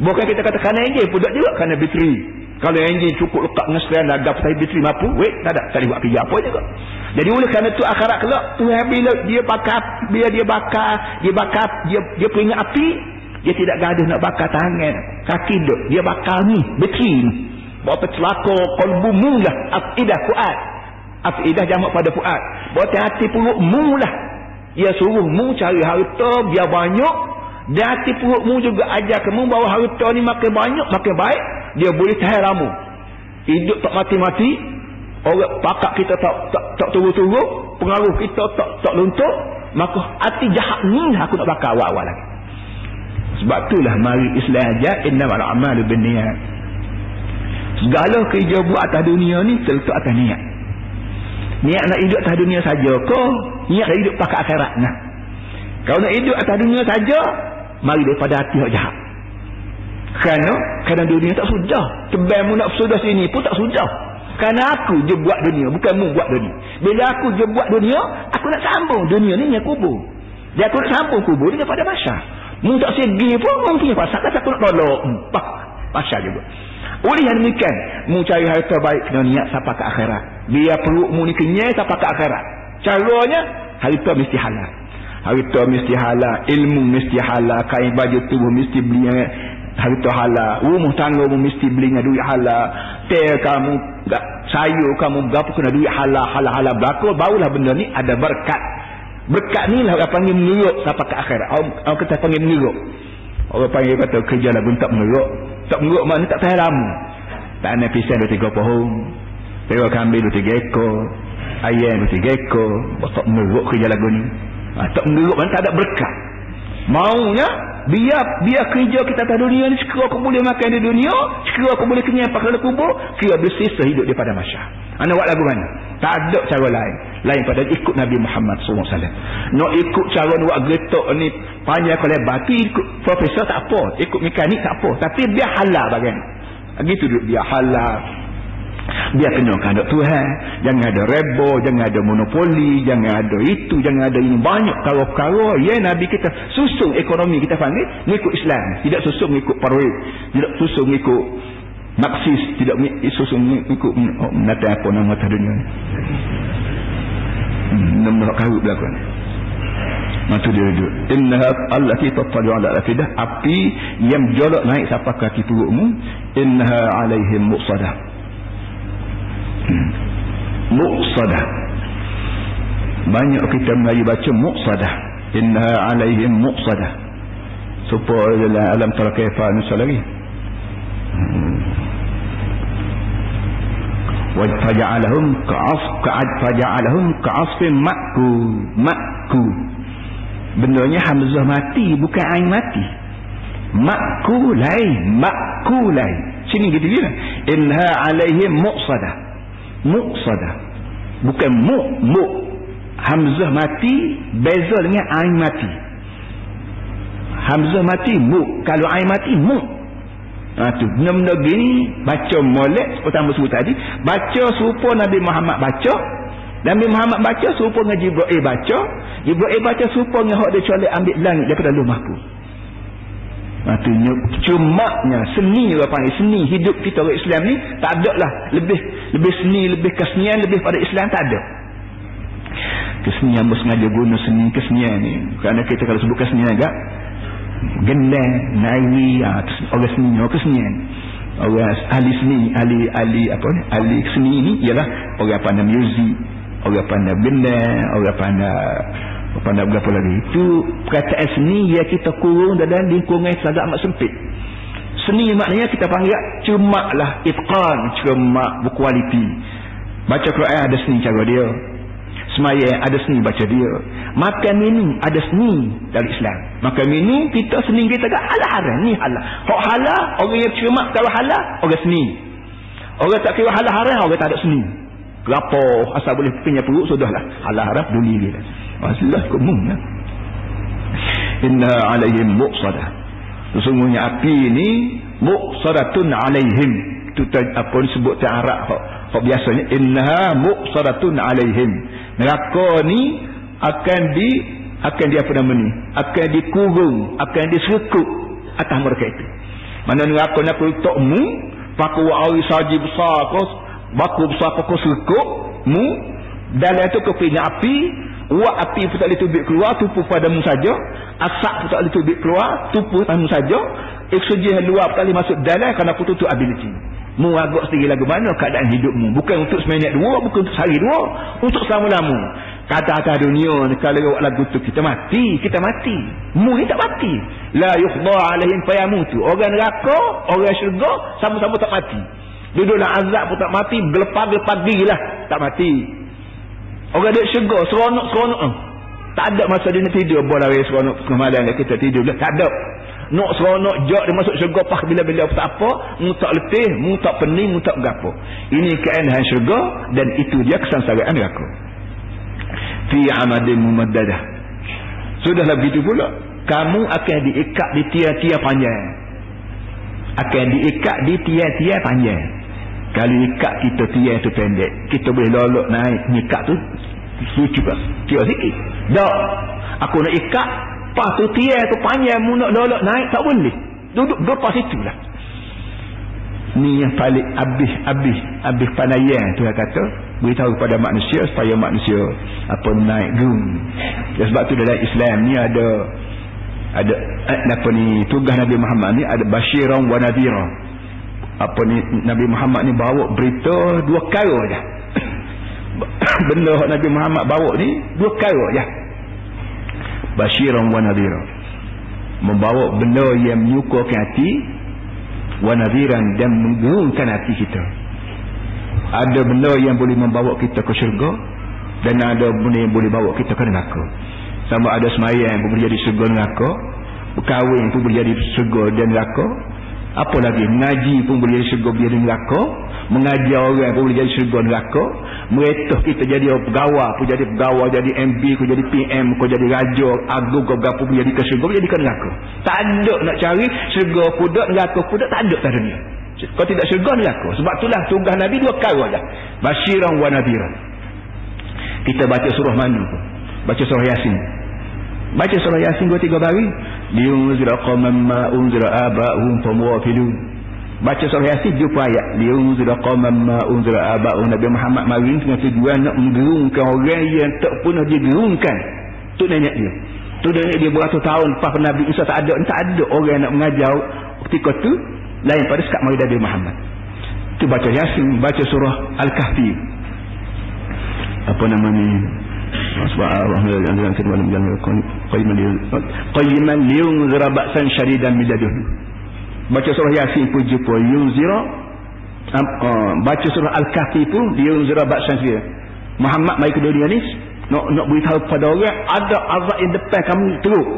Bukan kita kata kerana enjin pun tak juga kerana bateri. Kalau enjin cukup letak dengan sekalian lagap saya bateri mampu, wait, tak ada. Tak buat kerja apa juga. Jadi oleh kerana tu akhirat kelak, Tuhan bila dia bakar, bila dia bakar, dia bakar, dia dia peringat api, dia tidak gaduh nak bakar tangan, kaki duk. Dia bakar ni, bateri ni. Bawa celaka kolbu mulah, afidah kuat. Afidah jamak pada kuat. Bawa hati perut mulah. Ia suruh mu cari harta biar banyak di hati perutmu juga ajar kamu bahawa harta ni makin banyak, makin baik. Dia boleh tahan lama. Hidup tak mati-mati. Orang pakak kita tak tak, tak turun-turun. Pengaruh kita tak tak luntur. Maka hati jahat ni aku nak bakar awal-awal lagi. Sebab itulah mari Islam ajar. Innamal amalu bin niat. Segala kerja buat atas dunia ni terletak atas niat. Niat nak hidup atas dunia saja ke? Niat nak hidup pakai akhirat nah. Kalau nak hidup atas dunia saja, mari daripada hati yang jahat kerana kerana dunia tak sudah tebal mu nak sudah sini pun tak sudah kerana aku je buat dunia bukan mu buat dunia. Bila aku je buat dunia aku nak sambung. Dunia ni yang kubur. Dia aku nak sambung kubur dengan pada masa mu tak segi pun mu punya pasal kata aku nak tolong. Empat masa juga oleh yang demikian mu cari harta baik kena niat sampai ke akhirat. Biar perut mu ni kenyai sampai ke akhirat. Caranya harta mesti halal. Harta mesti halal ilmu mesti halal kain baju tubuh mesti beli harta halal. Rumah tangga mu mesti belinya duit halal. Teh kamu sayur kamu gapo kena duit halal halal halal. Berlaku barulah benda ni ada berkat. Berkat ni lah orang panggil mengeruk sampai ke akhirat. Orang, orang kata panggil mengeruk orang panggil kata kerja lah tak mengeruk tak mengeruk mana tak tahan lama tak ada pisang dua tiga pohon. Lewa kambing dua tiga ekor. Ayam dua tiga ekor. Tak mengeruk kerja lagu ni? Ha, tak mengeruk tak ada berkat maunya biar biar kerja kita atas dunia ni sekiranya aku boleh makan di dunia sekiranya aku boleh kenyang pakai dalam kubur kira bersisa hidup daripada masyarakat anda buat lagu mana? Tak ada cara lain. Lain pada ikut Nabi Muhammad SAW nak ikut cara buat getok ni panjang kalau batu ikut profesor tak apa ikut mekanik tak apa. Tapi biar halal bagian. Begitu biar halal dia kena kehendak Tuhan jangan ada rebo jangan ada monopoli jangan ada itu jangan ada ini banyak karo-karo ya Nabi kita susun ekonomi kita panggil mengikut Islam tidak susun mengikut parwid tidak susun mengikut Marxis tidak susun mengikut oh, apa nama atas dunia hmm, nama karut belakang Matu dia duduk. Innaha allati tattali ala afidah. Api yang jolok naik sampai kaki perutmu. Innaha alaihim muqsadah. Hmm. Muqsadah. Banyak kita Melayu baca muqsadah. Innaha alaihim muqsadah. Supaya alam tarakifah nusa lagi. Hmm. Faja'alahum ka'af ka'ad faja'alahum ka'asfin makku makku benarnya Hamzah mati bukan Ain mati makulai makulai sini gitu dia inha alaihim muqsadah muqsadah. Bukan mu mu. Hamzah mati beza dengan Ain mati. Hamzah mati mu. Kalau Ain mati mu. Ha tu. Benda-benda gini baca molek seperti sebut tadi. Baca serupa Nabi Muhammad baca. Nabi Muhammad baca serupa dengan Jibril baca. Jibril baca serupa dengan hak dia colek ambil langit daripada luh mahfuz. Maksudnya cuma nya seni apa panggil seni hidup kita orang Islam ni tak ada lah. Lebih lebih seni lebih kesenian lebih pada Islam tak ada. Kesenian bersengaja guna seni kesenian ni. Kerana kita kalau sebut kesenian agak gendang, nairi, ah, orang seni, orang kesenian. Orang ahli seni, ahli ahli apa ni, ahli seni ni ialah orang pandai muzik, orang pandai benar orang pandai pandai berapa lagi. Itu perkataan seni ya kita kurung dalam lingkungan sangat amat sempit seni maknanya kita panggil cemak lah itqan cemak berkualiti baca Quran ada seni cara dia semayang ada seni baca dia makan minum ada seni dari Islam makan minum kita seni kita kata halal haram ni halal hak halal orang yang cemak kalau halal orang seni orang tak kira halal haram orang tak ada seni Lapo asal boleh punya perut sudahlah. Allah harap dunia dia. Masalah kumum ya. Inna alaihim muqsadah. Sesungguhnya api ini muqsadatun alaihim. Itu apa disebut ta'arak. Apa biasanya. Inna muqsadatun alaihim. Neraka ni akan di akan di apa nama ni? Akan dikurung. Akan disekuk atas mereka itu. Mana neraka nak untukmu. Paku wa'awi saji besar kau baku besar pokok selekuk mu dalam itu kepingin api uap api pun tak boleh tubik keluar tupu padamu saja. Asap pun tak boleh tubik keluar tupu padamu saja. Oksigen luar tak boleh masuk dalam kerana aku tutup ability mu agak sendiri lagu mana keadaan hidupmu. Bukan untuk seminit dua bukan untuk sehari dua untuk selama-lama kata-kata dunia kalau awak lagu tu kita mati kita mati. Mu ni tak mati. La yukhda alaihim fayamutu. Orang neraka orang syurga sama-sama tak mati. Duduklah azab pun tak mati. Gelepar-gelepar lah. Tak mati. Orang dia syurga. Seronok-seronok. Eh. Tak ada masa dia nak tidur. Boleh raya seronok. Kemalan kita tidur. Tak ada. Nak seronok. Jok dia masuk syurga. Pak bila-bila tak apa. Mu tak letih. Mu tak pening. Mu tak gapo. Ini keenahan syurga. Dan itu dia kesansaraan aku. Fi amadin mumaddadah. Sudahlah begitu pula. Kamu akan diikat di tia-tia panjang. Akan diikat di tia-tia panjang. Kalau ikat kita tiang tu pendek, kita boleh lolok naik nyikat tu kan? Tiap sikit. Tak. Aku nak ikat, pas tu tiang tu panjang mu nak lolok naik tak boleh. Duduk depan situ lah. Ni yang paling habis-habis habis panayan tu yang kata beritahu kepada manusia supaya manusia apa naik gung. Ya, sebab tu dalam Islam ni ada ada eh, apa ni tugas Nabi Muhammad ni ada basyiran wa nadhira apa ni Nabi Muhammad ni bawa berita dua kali aja. Benda Nabi Muhammad bawa ni dua kali aja. Basyiran wa nadhira. Membawa benda yang menyukurkan hati wa nadhiran dan menggerungkan hati kita. Ada benda yang boleh membawa kita ke syurga dan ada benda yang boleh bawa kita ke neraka. Sama ada semayang yang boleh jadi syurga neraka, berkahwin pun boleh jadi syurga dan neraka, apa lagi mengaji pun boleh jadi syurga jadi neraka mengajar orang pun boleh jadi syurga neraka. Meretuh kita jadi pegawai pun jadi pegawai jadi MB pun jadi PM pun jadi raja agung pun jadi ke syurga jadi ke neraka. Tak ada nak cari syurga pudak neraka pudak tak ada tak dunia kau tidak syurga neraka. Sebab itulah tugas Nabi dua kali saja basyiran wa nadiran. Kita baca surah mana pun baca surah Yasin. Baca surah Yasin dua tiga hari. Liunzira qamman ma unzira aba'uhum famwafilun baca surah yasin jumpa ayat liunzira qauman ma unzira aba'u nabi Muhammad mari dengan tujuan nak menggerungkan orang yang tak pernah digerungkan tu nenek dia tu nenek dia beratus tahun lepas Nabi Isa tak ada tak ada orang yang nak mengajar ketika tu lain pada sekat mari Nabi Muhammad tu baca yasin baca surah al-kahfi apa nama ni sebab Allah yang kedua dalam jalan qayyiman liyunzira ba'san syadidan min baca surah yasin pun jumpa yunzira uh, baca surah al-kahfi pun yunzira ba'san dia Muhammad mai ke dunia ni nak nak beritahu kepada orang ada azab yang depan kamu teruk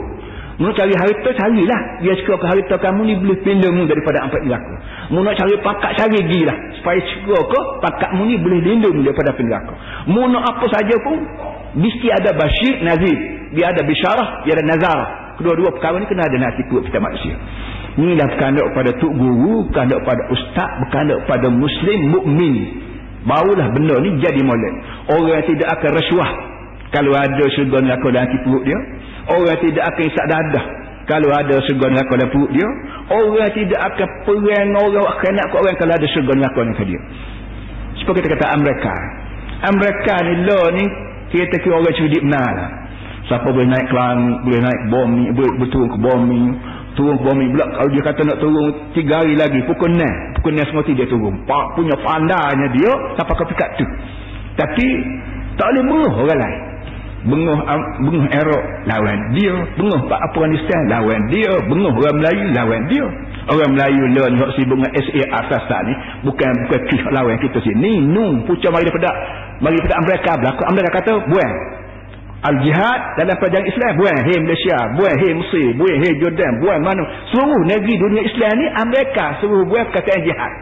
Mu cari harta carilah. Dia ke harta kamu ni boleh lindung daripada empat neraka. Mu nak cari pakat cari gilah supaya suka ke pakatmu ni boleh lindung daripada neraka. Mu nak apa saja pun mesti ada basyir nazir. Dia ada bisyarah, dia ada nazar. Kedua-dua perkara ni kena ada nak tipu kita manusia. Inilah berkanduk pada tuk guru, berkanduk pada ustaz, berkanduk pada muslim mukmin. Barulah benda ni jadi molek. Orang yang tidak akan rasuah kalau ada syurga neraka dalam tipu dia, Orang tidak akan isak dadah. Kalau ada syurga neraka dalam perut dia. Orang tidak akan perang orang akan nak orang kalau ada syurga neraka dalam dia. Sebab kita kata Amerika. Amerika ni lo ni kita kira orang cerdik benar lah. Siapa boleh naik kelang, boleh naik bom ni, boleh berturun ke bom ni. Turun ke bom ni pula. Kalau dia kata nak turun tiga hari lagi, pukul 6. Pukul 6 semua dia turun. Pak punya pandanya dia, sampai ke pikat tu. Tapi, tak boleh meruh orang lain benguh benguh Erop lawan dia benguh Pak Afghanistan lawan dia benguh orang Melayu lawan dia orang Melayu learn hak sibuk dengan SA asas ni bukan bukan kih lawan kita sini nu pucuk mari daripada mari daripada Amerika belakang Amerika kata buang Al-Jihad dalam perjalanan Islam buang hey Malaysia buang hey Mesir buang hey Jordan buang mana seluruh negeri dunia Islam ni Amerika suruh buang perkataan jihad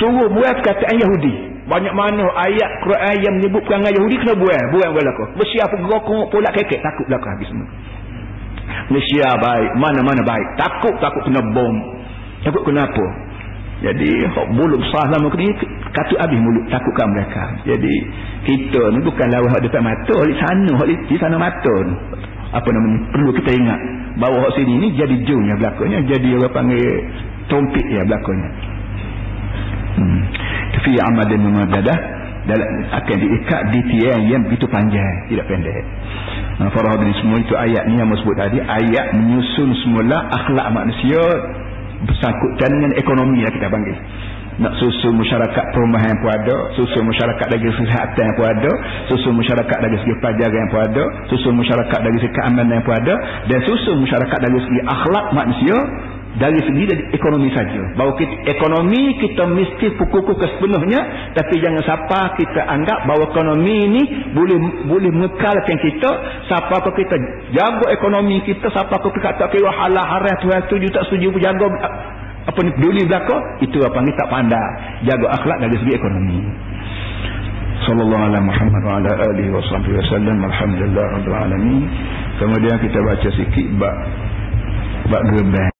suruh buang perkataan Yahudi banyak mana ayat Quran yang menyebut perangai Yahudi kena buang. Buang belaka. Bersiap gerokok pula kekek. Takut belaka habis semua. Malaysia baik. Mana-mana baik. Takut takut kena bom. Takut kena apa. Jadi bulu besar lama ni kata habis mulut takutkan mereka. Jadi kita ni bukan lawan hak depan mata. Di sana. Di sana mata ni. Apa namanya. Perlu kita ingat. Bahawa hak sini ni jadi jung yang belakangnya. Jadi orang panggil tompik yang belakangnya. Hmm fi amadin mumadadah dalam akan diikat di tiang yang begitu panjang tidak pendek nah, para hadirin semua itu ayat ni yang sebut tadi ayat menyusun semula akhlak manusia bersangkutan dengan ekonomi yang kita panggil nak susun masyarakat perumahan pun ada susun masyarakat dari kesihatan pun ada susun masyarakat dari segi pelajaran pun ada susun masyarakat dari segi keamanan pun ada dan susun masyarakat dari segi akhlak manusia dari segi dari ekonomi saja. Bahawa kita, ekonomi kita mesti pukul-pukul sepenuhnya tapi jangan siapa kita anggap bahawa ekonomi ini boleh boleh mengekalkan kita. Siapa pun kita jaga ekonomi kita siapa pun kita tak kira halal haram Tuhan setuju tak setuju jaga apa ni peduli belaka itu apa ni tak pandai. Jaga akhlak dari segi ekonomi. Sallallahu alaihi Muhammad wa ala alihi wa sahbihi alhamdulillah rabbil alamin. Kemudian kita baca sikit bab bab gerbang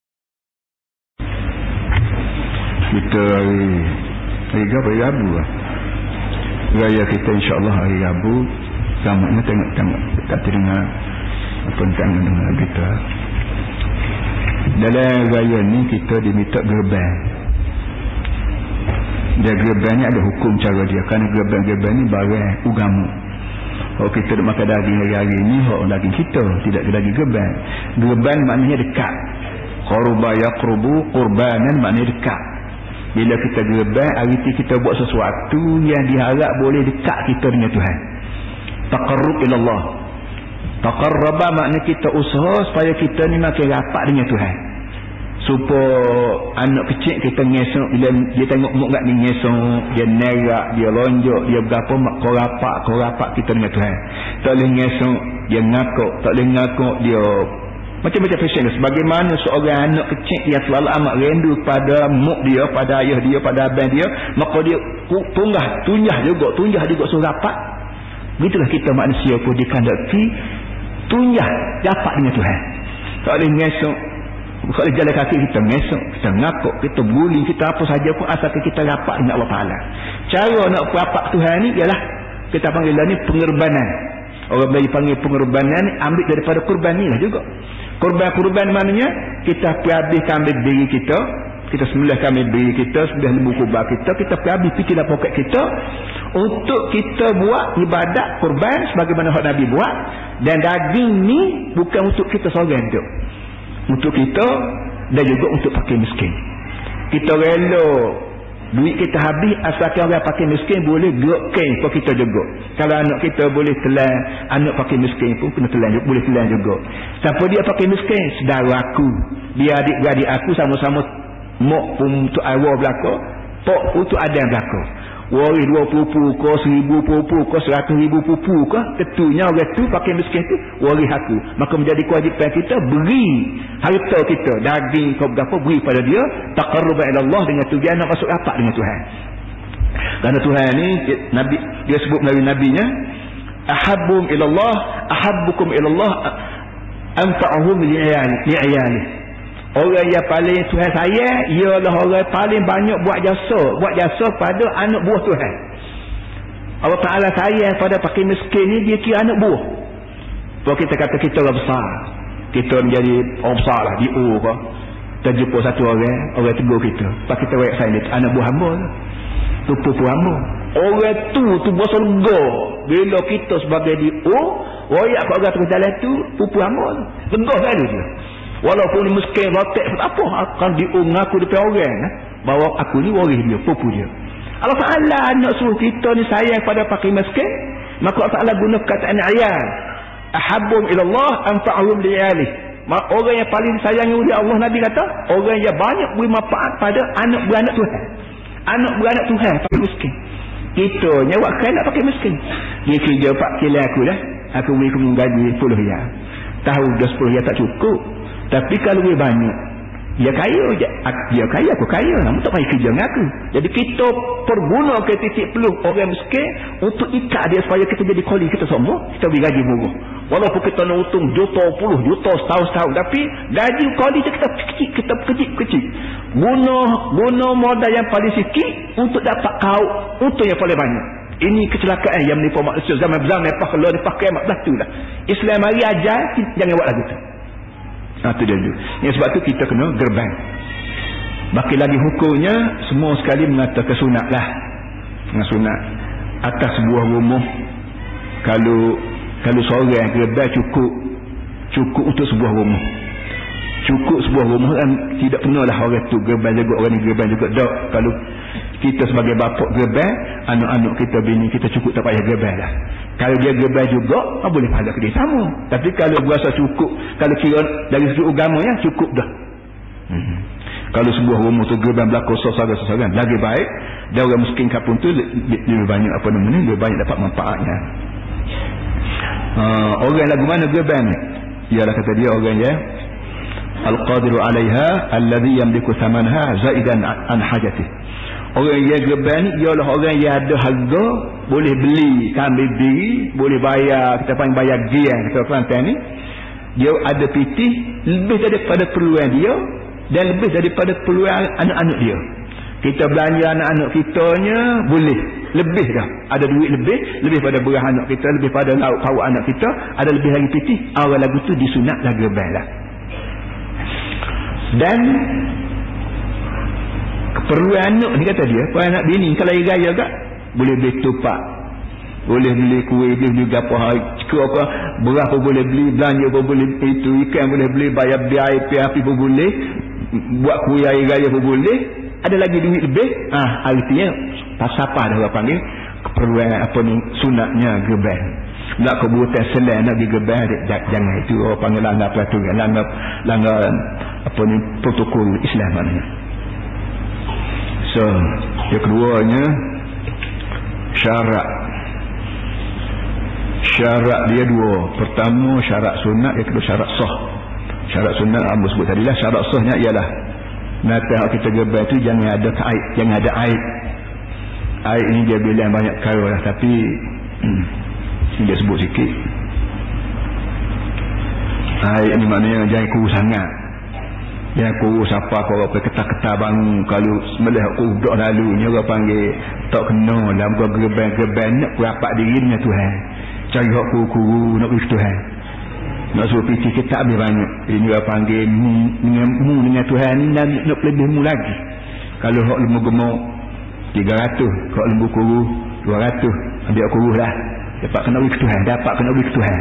kita hari hari apa? Rabu lah raya kita insyaAllah hari Rabu. Sama ni tengok-tengok kata dengar apa tengok dengar kita dalam raya ni kita diminta gerbang. Dia gerbang ni ada hukum cara dia. Kerana gerbang-gerbang ni barang ugamu. Kalau kita nak makan daging hari-hari ni kalau daging kita tidak ke daging gerbang. Gerbang maknanya dekat. Qurba yaqrubu qurbanan maknanya dekat. Bila kita gerbang itu kita buat sesuatu yang diharap boleh dekat kita dengan Tuhan. Taqarrub ilallah. Taqarraba makna kita usaha supaya kita ni makin rapat dengan Tuhan supaya anak kecil kita ngesok bila dia tengok muka ni ngesok dia nerak dia lonjok dia berapa kau rapat kau rapat kita dengan Tuhan. Tak boleh ngesok dia ngakuk tak boleh ngakuk dia macam-macam fashion sebagaimana seorang anak kecil yang selalu amat rindu pada muk dia pada ayah dia pada abang dia maka dia tunggah tunjah juga tunjah juga suruh rapat begitulah kita manusia pun dikandaki tunjah dapat dengan Tuhan. Tak boleh ngesok boleh jalan kaki kita ngesok kita ngakuk kita guling kita apa saja pun asalkan kita rapat dengan Allah Ta'ala. Cara nak rapat Tuhan ni ialah kita panggil lah ni pengerbanan orang Melayu panggil pengerbanan ambil daripada kurban ni lah juga. Kurban-kurban maknanya kita pergi habiskan ambil diri kita kita sembelih kami beri kita sembelih lembu kubah kita kita pergi habis fikir dalam poket kita untuk kita buat ibadat kurban sebagaimana Nabi buat dan daging ni bukan untuk kita seorang tu untuk kita dan juga untuk pakai miskin. Kita rela duit kita habis asalkan orang pakai miskin boleh gerak kain pun kita juga. Kalau anak kita boleh telan anak pakai miskin pun kena telan juga boleh telan juga. Siapa dia pakai miskin? Saudara aku. Dia adik-beradik aku sama-sama mok pun untuk awal belakang pok untuk ada yang belakang waris dua pupu ke seribu pupu ke seratus ribu pupu ke tentunya orang tu pakai miskin tu waris aku. Maka menjadi kewajipan kita beri harta kita. Daging kau berapa beri pada dia. Taqarruba ila Allah dengan tujuan nak masuk rapat dengan Tuhan. Kerana Tuhan ni Nabi dia sebut melalui nabinya ahabbum ila Allah ahabbukum ila Allah anfa'uhum li'ayali Orang yang paling Tuhan saya ialah orang paling banyak buat jasa, buat jasa pada anak buah Tuhan. Allah Taala sayang pada pakai miskin ni dia kira anak buah. Kalau kita kata kita orang besar, kita menjadi orang besar lah di U ke. Kita jumpa satu orang, orang tegur kita. Pak kita wayak saya ni, anak buah hamba lah. Tupu-tupu hamba. Orang tu, tu buah surga. Bila kita sebagai di U, wayak kat orang terus jalan tu, pupu hamba lah. Tegah kan dia. Walaupun miskin rotek apa akan diungaku depan orang eh? bahawa aku ni waris dia, pupu dia. Allah Taala nak suruh kita ni sayang pada pakai miskin, maka Allah Taala guna perkataan ayat. Ahabbum ila Allah anfa'uhum li Orang yang paling sayangi oleh Allah Nabi kata, orang yang banyak beri manfaat pada anak beranak Tuhan. Anak beranak Tuhan pakai miskin. Kita nyawa kan nak pakai miskin. Dia kerja pak kila aku dah. Aku beri kamu gaji 10 ya. Tahu dah 10 ya tak cukup. Tapi kalau dia banyak, dia kaya je. Dia kaya, aku kaya. Namun tak payah kerja dengan aku. Jadi kita perguna ke titik peluh orang miskin untuk ikat dia supaya kita jadi koli kita semua. Kita beri gaji murah. Walaupun kita nak untung juta puluh, juta setahun-setahun. Tapi gaji koli kita kecil, kita kecil-kecil. Guna, guna modal yang paling sikit untuk dapat kau untuk yang paling banyak. Ini kecelakaan yang menimpa manusia zaman-zaman lepas kalau dipakai mak tu lah. Islam hari ajar jangan buat lagu tu. Itu dia dulu. Yang sebab tu kita kena gerbang. Baki lagi hukumnya, semua sekali mengatakan sunat lah. Sunat. Atas sebuah rumah, kalau kalau seorang gerbang cukup, cukup untuk sebuah rumah. Cukup sebuah rumah kan tidak pernah lah orang tu gerbang juga, orang ni gerbang juga. Tak, kalau kita sebagai bapak gerbang, anak-anak kita bini kita cukup tak payah gerbang lah. Kalau dia gerbang juga, ah, boleh pahala ke dia sama. Tapi kalau berasa cukup, kalau kira dari segi agama ya, cukup dah. Hmm. Kalau sebuah rumah tu berlaku sesaran-sesaran, lagi baik. Dan orang miskin kapun tu lebih banyak apa namanya, lebih banyak dapat manfaatnya. Uh, orang lagu mana gerbang ni? Ialah kata dia orang ya. Al-Qadiru alaiha alladhi yamliku samanha zaidan an hajatih. Orang yang geban ialah orang yang ada harga boleh beli kambing diri, boleh bayar, kita panggil bayar gian kita Kelantan ni. Dia ada pitih lebih daripada perluan dia dan lebih daripada perluan anak-anak dia. Kita belanja anak-anak kita nya boleh lebih dah. Ada duit lebih, lebih pada beras anak kita, lebih pada lauk pauk anak kita, ada lebih lagi pitih. Awal lagu tu disunat lagu lah. Dan keperluan anak ni kata dia. Kalau anak bini kalau dia gaya kak boleh beli tupak. Boleh beli kuih boleh beli apa cukup apa berapa boleh beli belanja pun boleh itu ikan boleh beli bayar biaya air api pun boleh buat kuih air gaya pun boleh. Ada lagi duit lebih. Ah artinya pasal apa dah orang panggil keperluan apa ni sunatnya geban nak kebutuhan selain nak digeban jangan itu orang panggil langgar peraturan langgar langgar apa ni protokol Islam maknanya So, yang keduanya syarat. Syarat dia dua. Pertama syarat sunat, yang kedua syarat sah. Syarat sunat Abu sebut tadi lah. Syarat sahnya ialah nanti kita gebar itu jangan ada aib, jangan ada aib. Aib ini dia bilang banyak kaya lah tapi hmm, dia sebut sikit. Aib ini maknanya jangan kurus sangat. Yang kurus siapa kau apa ketak-ketak bangun. Kalau sembelih aku duduk lalu ni orang panggil tak kena dalam kau gerbang-gerbang nak berapak diri dengan Tuhan. Cari hak kuru-kuru nak pergi Tuhan. nak suruh piti kita habis banyak. Ini orang panggil mu dengan, mu dengan Tuhan ni nak, nak lebih mu lagi. Kalau hak lembu gemuk 300 hak lembu kuru 200 ambil kuru lah. Dapat kena beri Tuhan dapat kena beri Tuhan.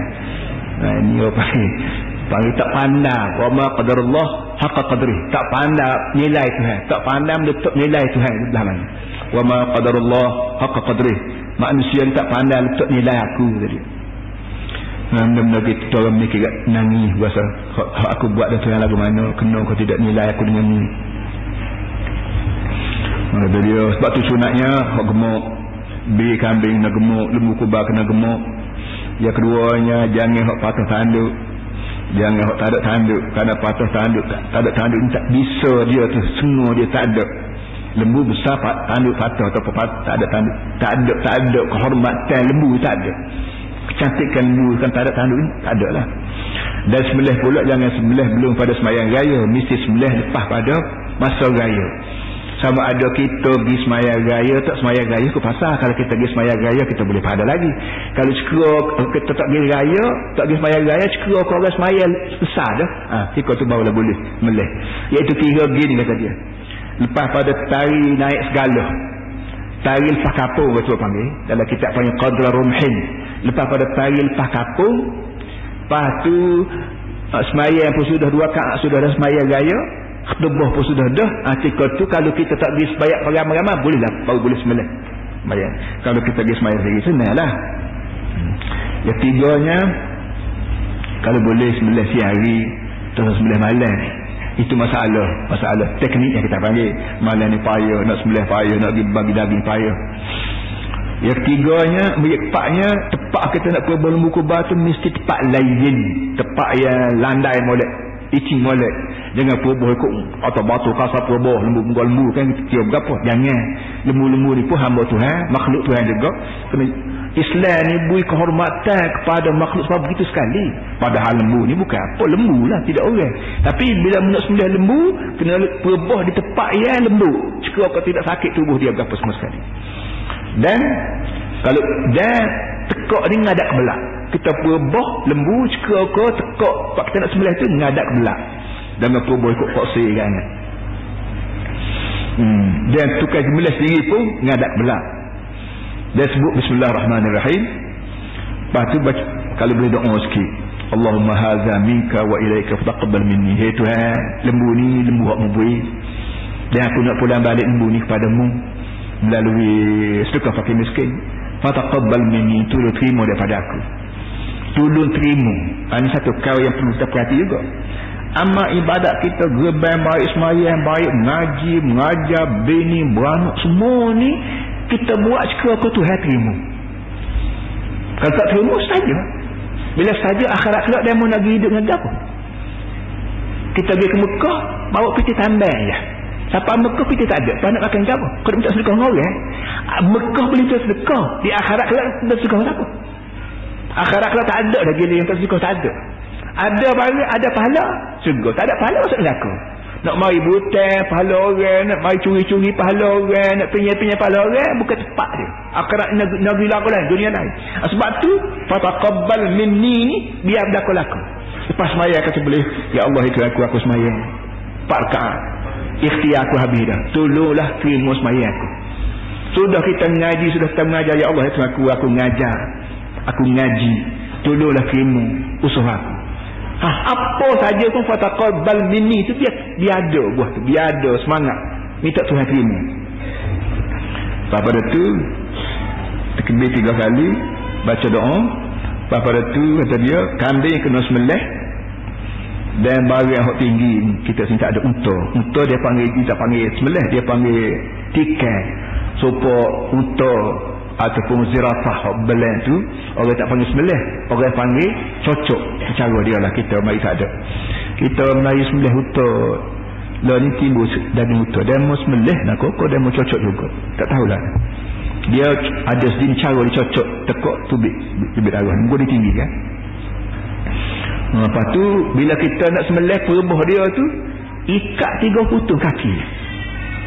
Nah, ini orang panggil panggil tak pandang. Wa ma qadarullah haqqa qadri tak pandang nilai Tuhan. Tak pandang letak nilai Tuhan. Belah mana. Wa ma qadarullah haqqa qadri manusia tak pandang letak nilai aku tadi Benda-benda kita orang ni kira nangis Bahasa aku buat dah Tuhan lagu mana? Kena kau tidak nilai aku dengan ni? Maka dia Sebab tu sunatnya Hak gemuk. Bi kambing nak gemuk Lembu kubah kena gemuk. Yang keduanya Jangan hak patah tanduk Jangan hak tak ada tanduk Kerana patah tanduk Tak ada tanduk tak bisa dia tu Semua dia tak ada. Lembu besar tanduk patah Atau patah tak ada tanduk Tak ada Tak ada kehormatan lembu tak ada. Kecantikan lembu kan tak ada tanduk ni tak ada lah. Dan sembelih pula jangan sembelih belum pada semayang raya mesti sembelih lepas pada masa raya sama ada kita pergi semayang raya tak semayang raya ke pasal kalau kita pergi semayang raya kita boleh pada lagi. Kalau cekera kita tak pergi raya tak pergi semayang raya cekera kau orang semayang besar dah. Ha, kita tu barulah boleh melih. Iaitu kira gini kata dia. Lepas pada tari naik segala. Tari lepas kapur betul panggil. Dalam kitab panggil qadra rumhin. Lepas pada tari lepas kapur lepas tu uh, semayang pun sudah dua kak sudah ada semayang raya khutbah pun sudah dah. Artikel tu kalau kita tak pergi sebayang ramai-ramai boleh lah baru boleh semayang semayang kalau kita pergi semayang sendiri senang lah hmm. yang tiganya kalau boleh semayang siang hari terus semayang malam itu masalah. Masalah teknik yang kita panggil. Malam ni payah nak sembelih payah nak bagi daging payah. Yang ketiganya empatnya tepat kita nak kubar lembu kubar tu mesti tepat lain. Tepat yang landai molek icing molek. Jangan pubuh ikut atau batu kasar pubuh lembu lembu lembu kan kita berapa jangan. Lembu-lembu ni pun hamba Tuhan makhluk Tuhan juga. Kena Islam ni beri kehormatan kepada makhluk sebab begitu sekali. Padahal lembu ni bukan apa lembu lah tidak orang. Tapi bila nak sembelih lembu kena pubuh di tempat yang lembu jika kau tidak sakit tubuh dia berapa semua sekali. Dan kalau dan tekak ni ngadak belak kita pubuh lembu jika kau tekak pak kita nak sembelih tu ngadak belak dengan pubuh ikut koksi kan? Hmm. dan tukar sembelih sendiri pun ngadak belak dia sebut bismillahirrahmanirrahim. Lepas tu baca, kalau boleh doa sikit. Allahumma haza minka wa ilaika fataqabbal minni. Hey Tuhan lembu ni lembu hak mubui dan aku nak pulang balik lembu ni kepadamu. Melalui sedekah fakir miskin. Fataqabbal minni tolong terima daripada aku tolong terima ini satu kau yang perlu kita perhati juga amma ibadat kita gerbang baik semayang baik mengaji mengajar bini beranak semua ni kita buat sekira aku Tuhan terima kalau tak terima saja bila saja akhirat kelak dia mau nak hidup dengan apa kita pergi ke Mekah bawa piti tambah je Siapa Mekah kita tak ada. Kau nak makan apa? Kau nak minta sedekah dengan orang. Eh? Mekah boleh minta sedekah. Di akhirat kelak minta sedekah apa? Akhirat kelak tak ada lagi yang minta sedekah. Tak ada. Ada pahala, ada pahala. Sedekah. Tak ada pahala masuk neraka. Nak mari butang pahala orang. Nak mari curi-curi pahala orang. Nak penyai-penyai pahala orang. Bukan tepat dia. Akhirat negeri laku lain. Dunia lain. Ah, sebab tu. Fataqabbal minni ni. Biar berlaku laku. Lepas semaya kata boleh. Ya Allah itu aku. Aku semaya. Empat rakaat ikhtiar aku habis dah tolonglah terima semayang aku sudah kita mengaji sudah kita mengajar ya Allah itu aku aku ngajar aku ngaji. Tolonglah terima usaha aku. Ha, apa saja pun fataqabbal minni itu biar biar ada buah tu biar ada semangat. Minta Tuhan terima. Pada tu tekbir tiga kali baca doa. Pada tu kata dia kambing kena semelih. Dan barang yang tinggi kita sini tak ada unta. Unta dia panggil kita panggil sebelah dia panggil tikai. Supaya unta ataupun zirafah belan tu orang tak panggil sebelah orang panggil cocok. Cara dia lah kita mari tak ada. Kita mari sebelah unta lah ni timbul daging unta dan mau sebelah nak kok dan mau cocok juga. Tak tahulah. Dia ada sedini cara dia cocok tekuk tubik tubik darah muka dia tinggi kan Lepas tu bila kita nak sembelih perubuh dia tu ikat tiga putung kaki.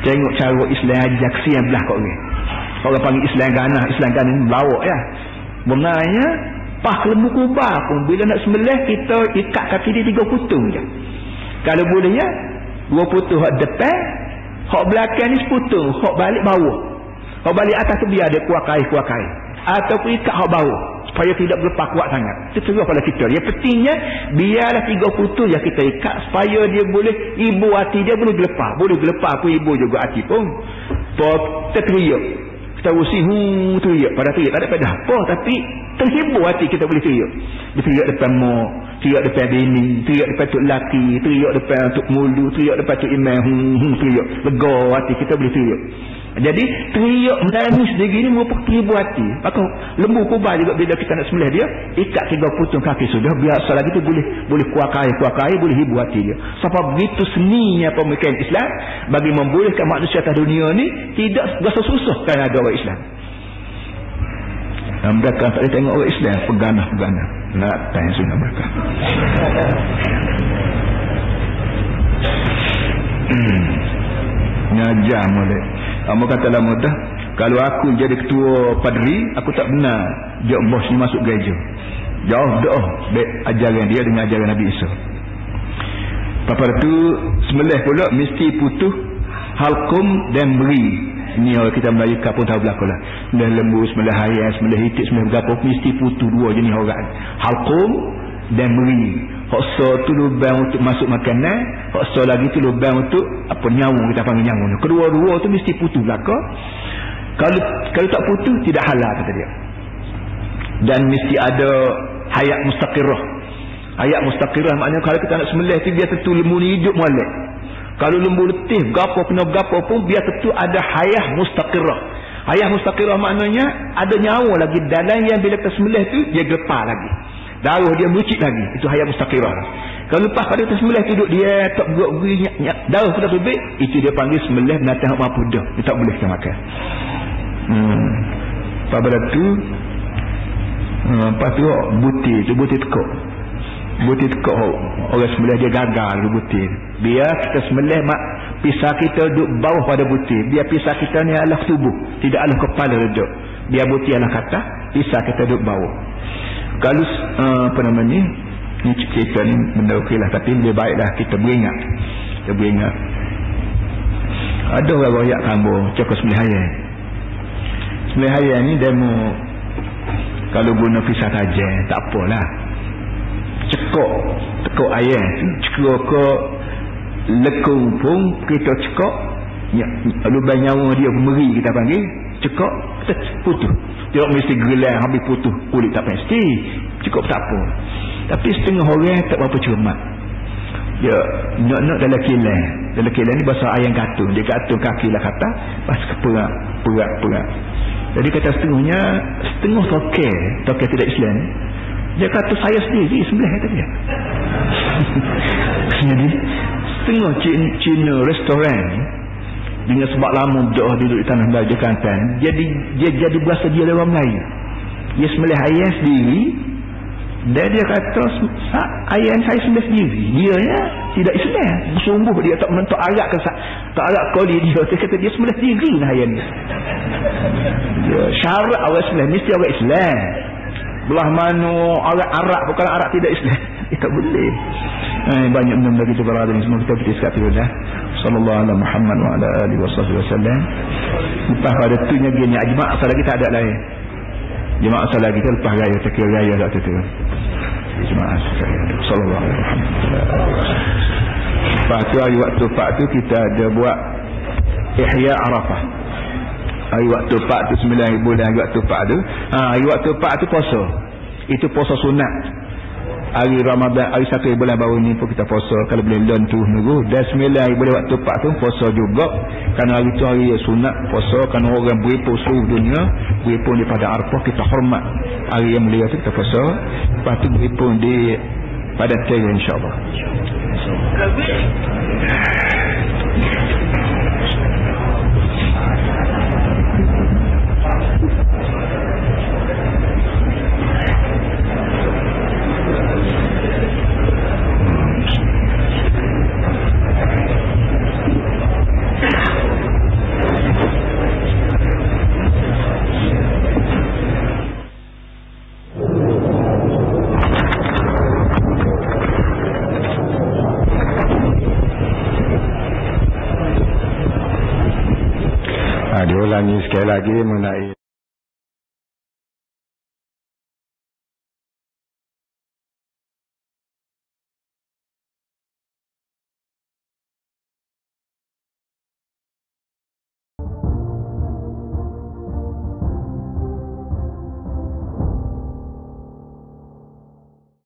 Tengok cara Islam ajak si yang belah kau ni. Orang panggil Islam ganah, Islam ganah ni lawak ya. Benarnya Pah lembu kubah pun bila nak sembelih kita ikat kaki dia tiga putung je. Kalau boleh ya, dua putung hak depan, hak belakang ni seputung, hak balik bawah. Hak balik atas tu biar dia kuat kain, kuat kain. Ataupun ikat hak bawah supaya tidak berlepas kuat sangat. Itu terus pada kita. Yang pentingnya biarlah tiga putus yang kita ikat supaya dia boleh ibu hati dia boleh gelepar. Boleh gelepar pun ibu juga hati pun. Terteriak kita usi hu teriak pada teriak. Tak ada pada apa tapi terhibur hati kita boleh teriak. Dia teriak depan mak teriak depan bini teriak depan tuk laki teriak depan tuk mulu teriak depan tuk imam. Hu hu teriak. Lega hati kita boleh teriak jadi teriak menangis sendiri ni merupakan terhibur hati. Maka lembu kubah juga bila kita nak sembelih dia ikat tiga putung kaki sudah biasa lagi tu boleh boleh kuakai kuakai boleh hibur hati dia. Sebab begitu seninya pemikiran Islam bagi membolehkan manusia atas dunia ni tidak rasa susah kerana ada orang Islam. Dan mereka tak boleh tengok orang Islam peganah-peganah. Nak tanya sunnah mereka hmm. ngajar mulai kamu kata lah mudah kalau aku jadi ketua padri aku tak benar dia bos ni masuk gereja jauh dah baik ajaran dia dengan ajaran Nabi Isa Lepas itu semelih pula mesti putus halkum dan beri Ini orang kita Melayu pun tahu berlaku lah. Sebelah lembu, sebelah hayat, sebelah hitik, sebelah berapa. Mesti putu dua jenis orang. Halkum dan beri. Hoksa tu lubang untuk masuk makanan. Hoksa lagi tu lubang untuk apa nyawung kita panggil nyawung. Kedua-dua tu mesti putu belaka. Kalau kalau tak putu, tidak halal kata dia. Dan mesti ada hayat mustaqirah. Hayat mustaqirah maknanya kalau kita nak semelih tu biasa tu lembu ni hidup molek. Kalau lembu letih, gapo kena gapo pun biar tentu ada hayah mustaqirah. Hayah mustaqirah maknanya ada nyawa lagi dalam yang bila kita sembelih tu dia gepar lagi. Darah dia merucik lagi. Itu hayah mustaqirah. Kalau lepas pada kita sembelih duduk dia tak buat beri darah sudah terbit, itu dia panggil sembelih binatang mampu dah. Dia tak boleh kita makan. Hmm. Pada tu hmm, lepas tu butir tu butir tekuk butir tekuk orang sembelih dia gagal ke butir biar kita sembelih mak pisah kita duduk bawah pada butir biar pisah kita ni adalah tubuh tidak adalah kepala duduk biar butir adalah kata pisah kita duduk bawah kalau uh, apa namanya ni? Cerita ni benda okey lah tapi lebih baiklah kita beringat. Kita beringat. Ada orang royak kambo cakap sembelih ayah sembelih ayah ni demo kalau guna pisah tajam tak apalah cekok tekuk ayam cekok ke lekung pun kita cekok. Lubang nyawa dia meri kita panggil cekok kita putus dia mesti gelar habis putus kulit tak pasti cukup tak apa. Tapi setengah orang tak berapa cermat. Ya nak-nak dalam kilang. Dalam kilang ni bahasa ayam katung dia katung kaki lah kata pas keperak perak perak jadi kata setengahnya setengah toke toke tidak Islam dia kata saya sendiri sebelah kata dia. Jadi setengah Cina, restoran dengan sebab lama dah duduk di tanah Melayu Kelantan jadi dia jadi berasa dia orang Melayu. Dia semelih ayam sendiri dan dia kata ayam saya sembelih sendiri. Dia ya tidak Islam sungguh dia tak menentuk arak ke tak arak koli dia dia kata dia semelih sendiri lah ayam dia syarat orang Islam mesti orang Islam belah mana orang Arab bukan Arab tidak Islam itu boleh. Eh, banyak benda kita berada ni semua kita berhenti sekali dah sallallahu alaihi Muhammad wa ala alihi wasallam lepas pada tu nya gini jemaah asal lagi tak ada lain. Jemaah asal lagi kita lepas raya tak kira raya tak tu jemaah sallallahu alaihi Muhammad lepas tu hari waktu pak tu kita ada buat ihya arafah. Hari waktu pak tu sembilan bulan hari waktu pak tu ha, hari waktu pak tu puasa. Itu puasa sunat hari Ramadan hari satu bulan baru ni pun kita puasa. Kalau boleh learn tu nunggu. Dan sembilan hari bulan waktu pak tu puasa juga. Kerana hari tu hari sunat puasa. Kerana orang beripun seluruh dunia beripun daripada arfah kita hormat hari yang mulia tu kita puasa. Lepas tu beripun di pada tiga insyaAllah Ha, Chinese, que la game